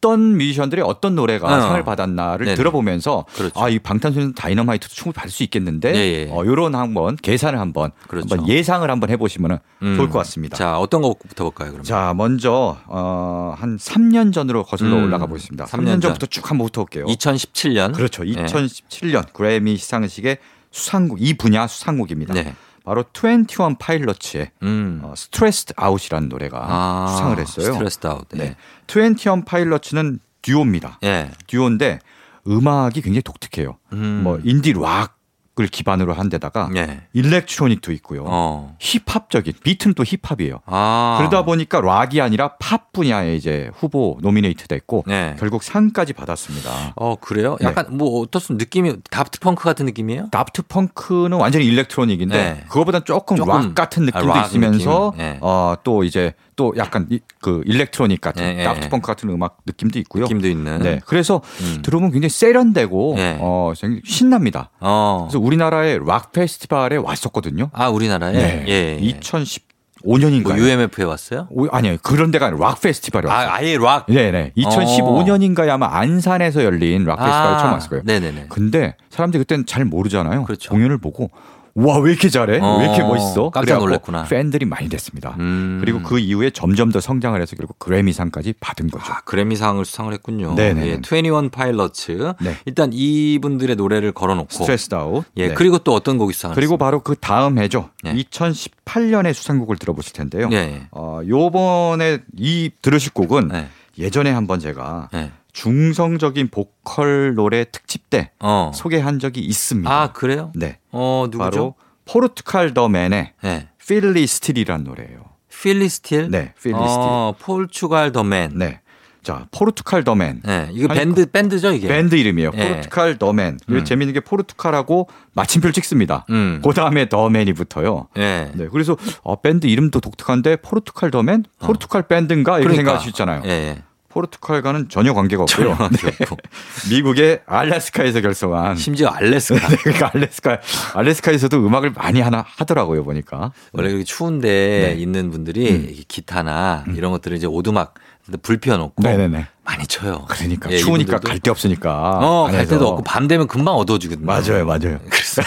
어 어떤 뮤지션들이 어떤 노래가 어. 상을 받았나를 네네. 들어보면서 그렇죠. 아이 방탄소년 Dynamite도 충분히 받을 수 있겠는데 예, 예. 어, 요런 한번 계산을 한번, 그렇죠. 한번 예상을 한번 해보시면 음. 좋을 것 같습니다. 자 어떤 거부터 볼까요? 그러면 자 먼저 어, 한 3년 전으로 거슬러 음. 올라가 보겠습니다. 3년, 3년 전부터 쭉 한번 붙어볼게요. 2017년 그렇죠. 2017년 네. 그래미 시상식의 수상곡 이 분야 수상곡입니다. 네. 바로 21 파일럿의 음. 어, Stressed Out이라는 노래가 아, 수상을 했어요. Stressed Out. 네. 네. 21 파일럿은 듀오입니다. 네. 듀오인데 음악이 굉장히 독특해요. 음. 뭐 indie rock을 기반으로 한 데다가 네. electronic도 있고요. 어. 힙합적인 비트는 또 힙합이에요. 아. 그러다 보니까 락이 아니라 팝 분야에 이제 후보 nominate 됐고 네. 결국 상까지 받았습니다. 어 그래요? 네. 약간 네. 뭐 어떻습 느낌이 다프트 펑크 같은 느낌이에요? 다프트 펑크는 완전히 electronic인데 네. 그거보다 조금, 조금, 락 같은 느낌도 아, 락 있으면서. 네. 어또 이제 또 약간 이, 그 electronic 같은 네, 다프트 펑크 같은 음악 느낌도 있고요. 느낌도 있는. 네. 그래서 음. 들어보면 굉장히 세련되고 네. 어 신납니다. 어. 그래서 우리나라의 락 페스티벌에 왔었거든요. 아 우리나라에. 네. 예. 2010 5년인가요? 뭐 UMF에 왔어요? 오, 아니요. 그런 데가 아니라 락 페스티벌에 왔어요. 아, 아예 락? 네네. 2015년인가에 어. 아마 안산에서 열린 락 페스티벌에 아, 처음 왔을 거예요. 네네네. 근데 사람들이 그때는 잘 모르잖아요. 그렇죠. 공연을 보고 와, 왜 이렇게 잘해? 어, 왜 이렇게 어, 멋있어? 깜짝 놀랐구나. 팬들이 많이 됐습니다. 음. 그리고 그 이후에 점점 더 성장을 해서 결국 그래미상까지 받은 거죠. 아, 그래미상을 수상을 했군요. 네네. 예, 21 파일럿츠. 네. 일단 이분들의 노래를 걸어 놓고. Stressed Out. 예, 네. 그리고 또 어떤 곡이 수상을 그리고 바로 그 다음 해죠. 네. 2018년에 수상곡을 들어보실 텐데요. 네. 어, 요번에 이 들으실 곡은 네. 예전에 한번 제가 네. 중성적인 보컬 노래 특집 때 어. 소개한 적이 있습니다. 아 그래요? 네. 어 누구죠? 바로 포르투갈 더 맨의 네. Feel It Still이라는 노래예요. Feel It Still? 네, Feel It Still. 어, 포르투갈 더 맨. 네. 자, 포르투갈 더맨. 네, 이거 밴드 밴드죠 이게. 밴드 이름이에요. 네. 포르투갈 더맨. 음. 재밌는 게 포르투갈하고 마침표를 찍습니다. 음. 그 다음에 더맨이 붙어요. 네. 네. 그래서 어, 밴드 이름도 독특한데 포르투갈 더맨, 포르투갈 어. 밴드인가 이렇게 그러니까. 생각할 수 있잖아요. 예. 포르투갈과는 전혀 관계가 없고요. 전혀 네. *laughs* 미국의 알래스카에서 결성한 심지어 알래스카. *laughs* 네, 그러니까 알래스카 알래스카에서도 음악을 많이 하나 하더라고요 보니까. 원래 그렇게 추운데 네. 있는 분들이 음. 기타나 음. 이런 것들을 이제 오두막 불 피워놓고 네네네. 많이 쳐요. 그러니까 예, 추우니까 갈 데 없으니까. 어, 갈 데도 없고 밤 되면 금방 어두워지거든요. 맞아요, 맞아요. 그래서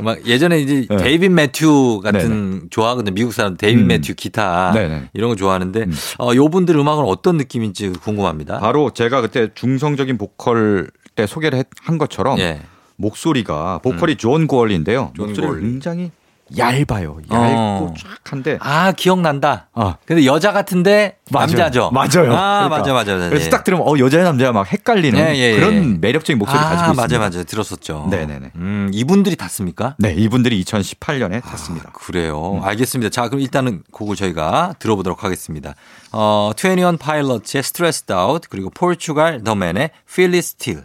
막 예전에 이제 네. 데이빗 매튜 같은 네네. 좋아하거든요. 미국 사람 데이빗 음. 매튜 기타 네네. 이런 거 좋아하는데 음. 어, 요분들 음악은 어떤 느낌인지 궁금합니다. 바로 제가 그때 중성적인 보컬 때 소개를 한 것처럼 예. 목소리가 보컬이 음. 존 고얼리인데요. 목소리를 굉장히 얇아요. 얇고 어. 쫙한데. 아 기억난다. 어. 근데 여자 같은데 맞아요. 남자죠. 맞아요. 아 그러니까. 맞아 맞아. 그래서 네. 딱 들으면 어 여자야 남자야 막 헷갈리는 예, 예, 예. 그런 매력적인 목소리 아, 가지고 있습니다. 맞아 맞아 들었었죠. 네네네. 음 이분들이 탔습니까? 네 이분들이 2018년에 탔습니다. 아, 그래요. 음. 알겠습니다. 자 그럼 일단은 곡을 저희가 들어보도록 하겠습니다. 어21 파일럿의 Stressed Out 그리고 포르투갈 더맨의 Feel It Still.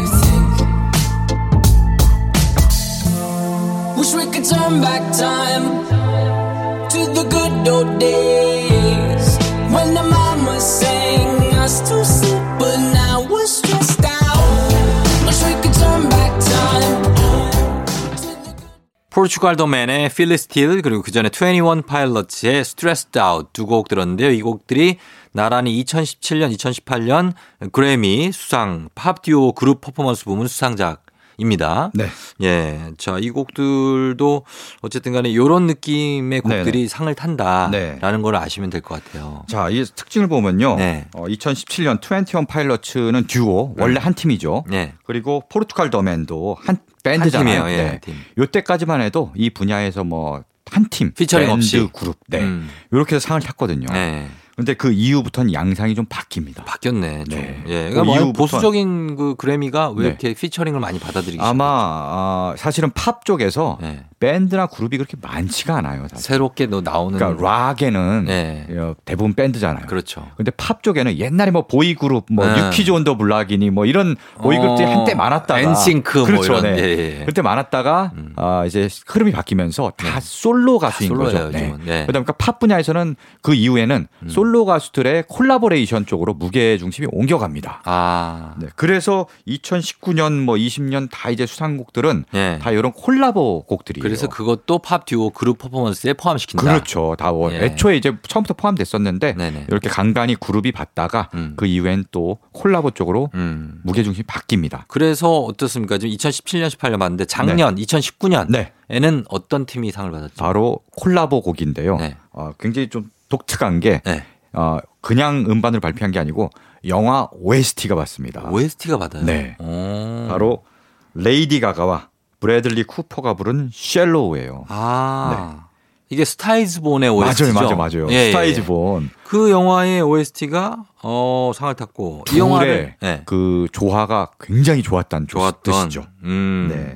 Wish we could turn back time to the good old days when the mama sang us to sleep, but now we're stressed out. Wish we could turn back time. 포르투갈 도맨의 필리스틸 그리고 그 전에 21 파일럿의 Stressed Out 두 곡 들었는데요. 이 곡들이 나란히 2017년, 2018년 그래미 수상 팝 듀오 그룹 퍼포먼스 부문 수상작 입니다. 네. 예. 자, 이 곡들도 어쨌든 간에 이런 느낌의 곡들이 네네. 상을 탄다라는 네. 걸 아시면 될 것 같아요. 자, 이 특징을 보면요. 네. 어, 2017년 21 Pilots는 듀오, 원래 한 팀이죠. 네. 그리고 Portugal. The Man도 한 밴드잖아요. 한 팀이에요. 예, 네. 팀. 요때까지만 해도 이 분야에서 뭐 한 팀, 피처링 없이 그룹, 네. 음. 이렇게 해서 상을 탔거든요. 네. 근데 그 이후부터는 양상이 좀 바뀝니다. 바뀌었네. 좀. 네. 예. 그러니까 뭐 이후 보수적인 그 그래미가 왜 네. 이렇게 피처링을 많이 받아들이기 아마 아, 사실은 팝 쪽에서 네. 밴드나 그룹이 그렇게 많지가 않아요. 사실. 새롭게 나오는 그러니까 락에는 네. 어, 대부분 밴드잖아요. 그렇죠. 근데 팝 쪽에는 옛날에 뭐 보이 그룹 뭐 네. New Kids on the Block이니 뭐 이런 보이 그룹들이 어, 한때 많았다가 NSYNC 뭐 그렇죠. 뭐 이런 네. 예, 예. 그때 많았다가 음. 아, 이제 흐름이 바뀌면서 다 네. 솔로 가수인 다 거죠. 네. 네. 그다음에 팝 분야에서는 그 이후에는 음. 솔로 가수들의 콜라보레이션 쪽으로 무게 중심이 옮겨갑니다. 아. 네. 그래서 2019년 뭐 20년 다 이제 수상곡들은 네. 다 이런 콜라보 곡들이 그래서 그것도 팝 듀오 그룹 퍼포먼스에 포함시킨다. 그렇죠. 다 원. 예. 애초에 이제 처음부터 포함됐었는데 네네. 이렇게 간간히 그룹이 받다가 음. 그 이후엔 또 콜라보 쪽으로 음. 무게 중심이 바뀝니다. 그래서 어떻습니까? 지금 2017년 18년 봤는데 작년 네. 2019년에는 네. 어떤 팀이 상을 받았죠? 바로 콜라보 곡인데요. 네. 어, 굉장히 좀 독특한 게 네. 어, 그냥 음반을 발표한 게 아니고 영화 OST가 받습니다. OST가 받아요. 네. 오. 바로 레이디 가가와 브래들리 쿠퍼가 부른 Shallow예요. 아. 네. 이게 Star Is Born의 OST죠. 맞아요, 맞아요, 맞아요. 예, 예, 예. Star Is Born. 그 영화의 OST가 어 상을 탔고 이 영화의 네. 그 조화가 굉장히 좋았다는 좋았던 뜻이죠. 음. 네.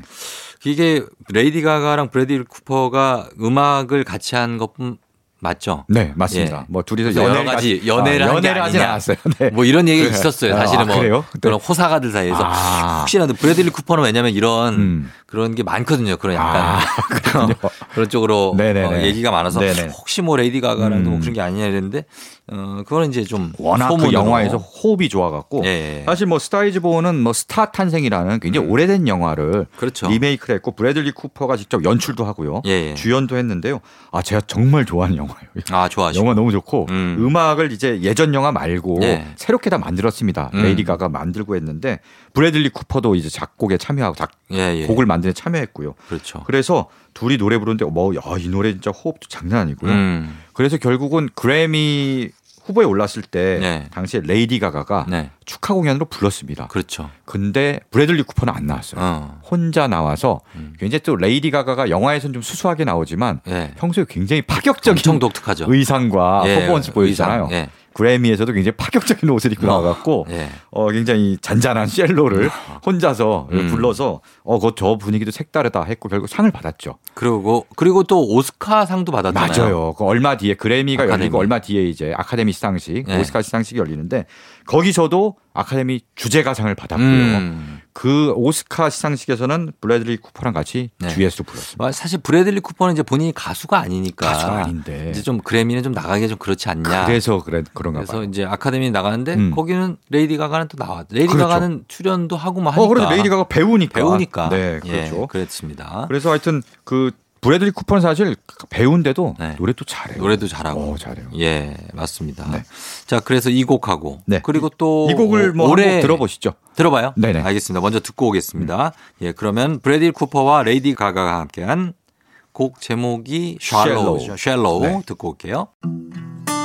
이게 레이디 가가랑 브래들리 쿠퍼가 음악을 같이 한 것뿐 맞죠? 네, 맞습니다. 예. 뭐 둘이서 여러 가지 연애를, 아, 연애를 하지 않았어요. 네. 뭐 이런 얘기가 그래. 있었어요. 사실은 아, 뭐 그래요? 그런 호사가들 사이에서 아. 혹시라도 브래들리 쿠퍼는 왜냐면 이런 음. 그런 게 많거든요. 그런 약간 아, *laughs* 그런 쪽으로 어, 얘기가 많아서 네네. 혹시 뭐 레이디 가가랑도 음. 그런 게 아니냐 이랬는데 어 그거는 이제 좀 워낙 그 영화에서 호흡이 좋아갖고 예. 사실 뭐 Star Is Born은 뭐 스타 탄생이라는 굉장히 음. 오래된 영화를 그렇죠. 리메이크를 했고 브래들리 쿠퍼가 직접 연출도 하고요. 예. 주연도 했는데요. 아 제가 정말 좋아하는 영화. 영화예요. 아, 좋아하시고. 영화 너무 좋고 음. 악을 이제 예전 영화 말고 네. 새롭게 다 만들었습니다. 음. 레이디 가가 만들고 했는데 브래들리 쿠퍼도 이제 작곡에 참여하고 작 예, 예. 곡을 만드는 참여했고요. 그렇죠. 그래서 둘이 노래 부르는데 뭐, 야, 이 노래 진짜 호흡도 장난 아니고요. 음. 그래서 결국은 그래미 후보에 올랐을 때 네. 당시에 레이디 가가가 네. 축하 공연으로 불렀습니다. 그렇죠. 근데 브래들리 쿠퍼는 안 나왔어요. 어. 혼자 나와서 음. 굉장히 또 레이디 가가가 영화에서는 좀 수수하게 나오지만 네. 평소에 굉장히 파격적인 엄청 독특하죠. 의상과 예. 퍼포먼스 보여주잖아요. 예. 그래미에서도 굉장히 파격적인 옷을 입고 어. 나와갖고 예. 어 굉장히 잔잔한 Shallow를 혼자서 음. 불러서 어 그저 분위기도 색다르다 했고 결국 상을 받았죠. 그리고 그리고 또 오스카 상도 받았잖아요. 맞아요. 그 얼마 뒤에 그래미가 아카데미. 열리고 얼마 뒤에 이제 아카데미 시상식, 예. 오스카 시상식이 열리는데 거기서도 아카데미 주제가상을 받았고요. 음. 그 오스카 시상식에서는 브래들리 쿠퍼랑 같이 네. 듀엣을 불렀습니다. 사실 브래들리 쿠퍼는 이제 본인이 가수가 아니니까 가수가 아닌데 이제 좀 그래미는 좀 나가기 좀 그렇지 않냐. 그래서 그래 그런가 그래서 봐요. 이제 아카데미 나가는데 음. 거기는 레이디 가가는 또 나와. 레이디 그렇죠. 가가는 출연도 하고 막 하니까. 어, 그래서 레이디 가가 배우니까. 배우니까. 네, 그렇죠. 예, 그랬습니다. 그래서 하여튼 그 브래들리 쿠퍼는 사실 배우인데도 네. 노래도 잘해요. 노래도 잘하고. 오, 잘해요. 예, 맞습니다. 네. 자, 그래서 이 곡하고 네. 그리고 또 이 곡을 뭐 올해 들어보시죠. 들어봐요. 네네. 알겠습니다. 먼저 듣고 오겠습니다. 음. 예, 그러면 브래들리 쿠퍼와 레이디 가가가 함께한 곡 제목이 Shallow, Shallow 네. 듣고 올게요. Tell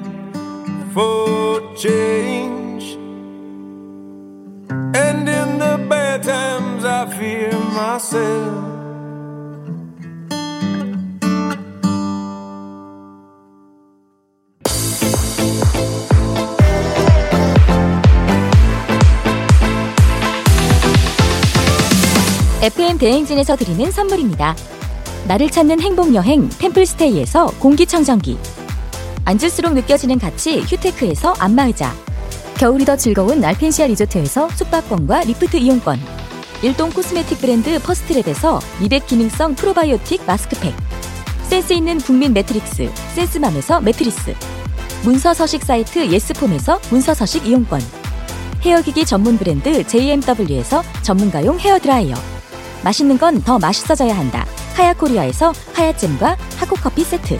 for change. And in the bad times, I fear myself. FM 대행진에서 드리는 선물입니다. 나를 찾는 행복 여행 템플스테이에서 공기청정기 앉을수록 느껴지는 가치 휴테크에서 안마의자. 겨울이 더 즐거운 알펜시아 리조트에서 숙박권과 리프트 이용권. 일동 코스메틱 브랜드 퍼스트랩에서 미백 기능성 프로바이오틱 마스크팩. 센스 있는 국민 매트릭스 센스맘에서 매트리스. 문서 서식 사이트 예스폼에서 문서 서식 이용권. 헤어기기 전문 브랜드 JMW에서 전문가용 헤어드라이어. 맛있는 건 더 맛있어져야 한다. 하야코리아에서 하야잼과 하코커피 세트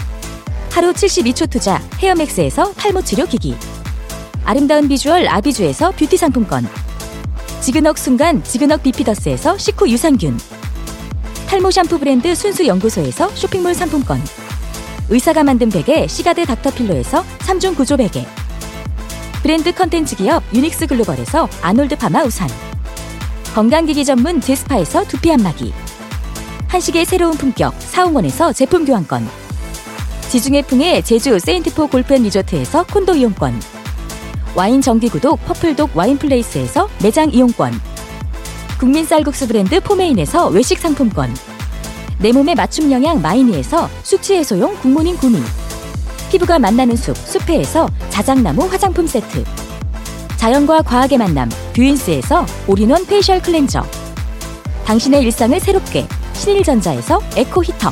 하루 72초 투자 헤어맥스에서 탈모 치료 기기. 아름다운 비주얼 아비주에서 뷰티 상품권. 지그넉 순간 지근억 비피더스에서 식후 유산균. 탈모 샴푸 브랜드 순수 연구소에서 쇼핑몰 상품권. 의사가 만든 베개 시가드 닥터필로에서 3중 구조 베개. 브랜드 컨텐츠 기업 유닉스 글로벌에서 아놀드 파마 우산. 건강기기 전문 제스파에서 두피 안마기. 한식의 새로운 품격 사옹원에서 제품 교환권 지중해 풍의 제주 세인트포 골프 & 리조트에서 콘도 이용권. 와인 정기구독 퍼플독 와인플레이스에서 매장 이용권. 국민 쌀국수 브랜드 포메인에서 외식 상품권. 내 몸에 맞춤 영양 마이니에서 숙취 해소용 good morning 구미. 피부가 만나는 숲 숲회에서 자작나무 화장품 세트. 자연과 과학의 만남 뷰인스에서 all-in-one facial cleanser. 당신의 일상을 새롭게 신일전자에서 에코 히터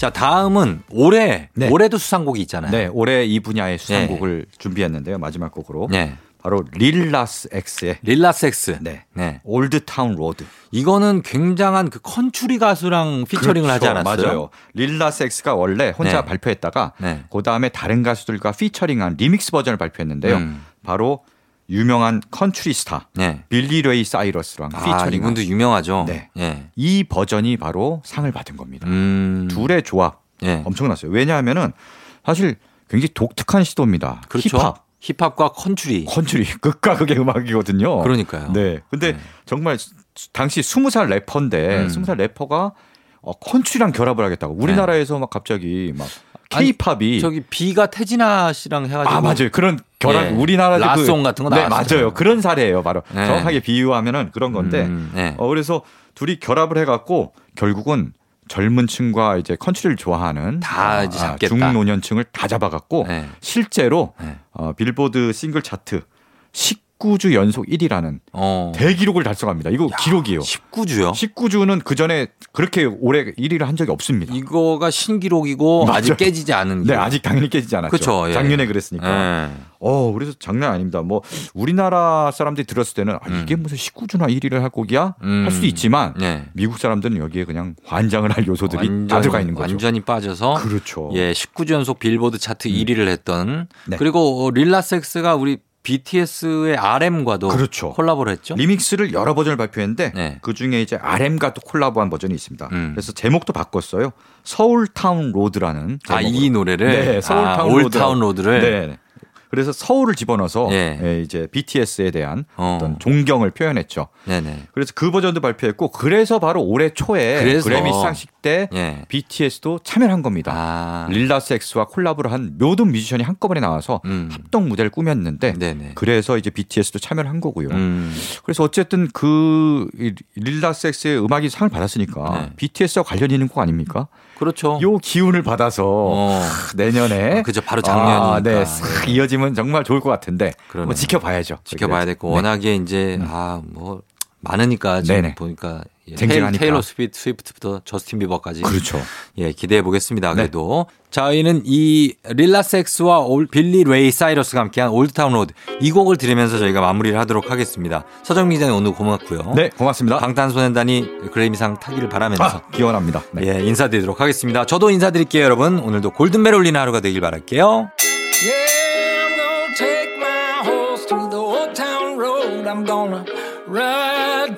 자, 다음은 올해 네. 올해도 수상곡이 있잖아요. 네, 올해 이 분야의 수상곡을 네. 준비했는데요. 마지막 곡으로. 네. 바로 Lil Nas X의 Lil Nas X. 네. 네. Old Town Road. 이거는 굉장한 그 컨츄리 가수랑 피처링을 그렇죠. 하지 않았어요? 맞아요. Lil Nas X가 원래 혼자 네. 발표했다가 네. 그다음에 다른 가수들과 피처링한 리믹스 버전을 발표했는데요. 음. 바로 유명한 컨트리 스타 네. 빌리 레이 사이러스랑 아, 피처링 이분도 유명하죠. 네. 네. 이 버전이 바로 상을 받은 겁니다. 음. 둘의 조합 네. 엄청났어요. 왜냐하면은 사실 굉장히 독특한 시도입니다. 그렇죠. 힙합. 힙합과 컨트리. 컨트리 *laughs* 극과 극의 음악이거든요. 그러니까요. 네. 근데 네. 정말 당시 20살 래퍼인데 음. 20살 래퍼가 어, 컨트리랑 결합을 하겠다고 우리나라에서 막 갑자기 막 케이팝이 저기 비가 태진아 씨랑 해가지고 아 맞아요 그런 결합 예. 우리나라 그 라송 그, 같은 거 네, 맞아요 그런 사례예요 바로 네. 정확하게 비유하면은 그런 건데 음, 네. 어, 그래서 둘이 결합을 해갖고 결국은 젊은 층과 이제 컨트리를 좋아하는 다 이제 아, 중노년층을 다 잡아갖고 네. 실제로 네. 어, 빌보드 싱글 차트 19주 연속 1위라는 어. 대기록을 달성합니다. 이거 야, 기록이에요. 19주요? 19주는 그 전에 그렇게 오래 1위를 한 적이 없습니다. 이거가 신기록이고 맞아. 아직 깨지지 않은. 네, 아직 당연히 깨지지 않았죠. 그쵸, 예. 작년에 그랬으니까. 예. 어, 그래서 장난 아닙니다. 뭐 우리나라 사람들이 들었을 때는 아, 이게 음. 무슨 19주나 1위를 할 곡이야? 음. 할 수도 있지만 네. 미국 사람들은 여기에 그냥 환장을 할 요소들이 완전히, 다 들어가 있는 거죠. 완전히 빠져서 그렇죠. 예, 19주 연속 빌보드 차트 음. 1위를 했던 네. 그리고 릴라섹스가 우리 BTS의 RM과도 그렇죠. 콜라보를 했죠. 리믹스를 여러 버전을 발표했는데 네. 그 중에 이제 RM과도 콜라보한 버전이 있습니다. 음. 그래서 제목도 바꿨어요. Seoul Town Road라는 아이 노래를 네, Seoul Town 아, 로드. Road를 네. 그래서 서울을 집어넣어서 예. 예, 이제 BTS에 대한 어떤 존경을 표현했죠. 네네. 그래서 그 버전도 발표했고 그래서 바로 올해 초에 그래서. 그래미 시상식 때 예. BTS도 참여를 한 겁니다. 아. 릴라스 엑스와 콜라보를 한 모든 뮤지션이 한꺼번에 나와서 음. 합동 무대를 꾸몄는데 네네. 그래서 이제 BTS도 참여를 한 거고요. 음. 그래서 어쨌든 그 릴라스 엑스의 음악이 상을 받았으니까 네. BTS와 관련 있는 곡 아닙니까? 그렇죠. 요 기운을 받아서 어. 내년에 아, 그죠 바로 작년이니까 아, 네, 싹 이어지면 정말 좋을 것 같은데 뭐 지켜봐야죠. 지켜봐야 네. 워낙에 이제 음. 아뭐 많으니까 지금 네네. 보니까 쟁쟁하니까. 테일러 스위프트, 스위프트부터 저스틴 비버까지. 그렇죠. 예, 기대해 보겠습니다. 네. 그래도 네. 저희는 이 릴라섹스와 올, 빌리 레이 사이러스가 함께한 Old Town Road 이 곡을 들으면서 저희가 마무리를 하도록 하겠습니다. 서정민 기자님 오늘 고맙고요. 네, 고맙습니다. 방탄소년단이 그래미상 타기를 바라면서 아, 기원합니다. 네. 예, 인사드리도록 하겠습니다. 저도 인사드릴게요, 여러분. 오늘도 골든벨 울리는 하루가 되길 바랄게요. ride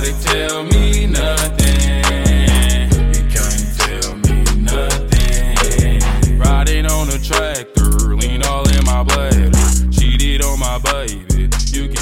nobody tell me nothing. You can't tell me nothing. Riding on a tractor, lean all in my blood. Cheated on my baby. You can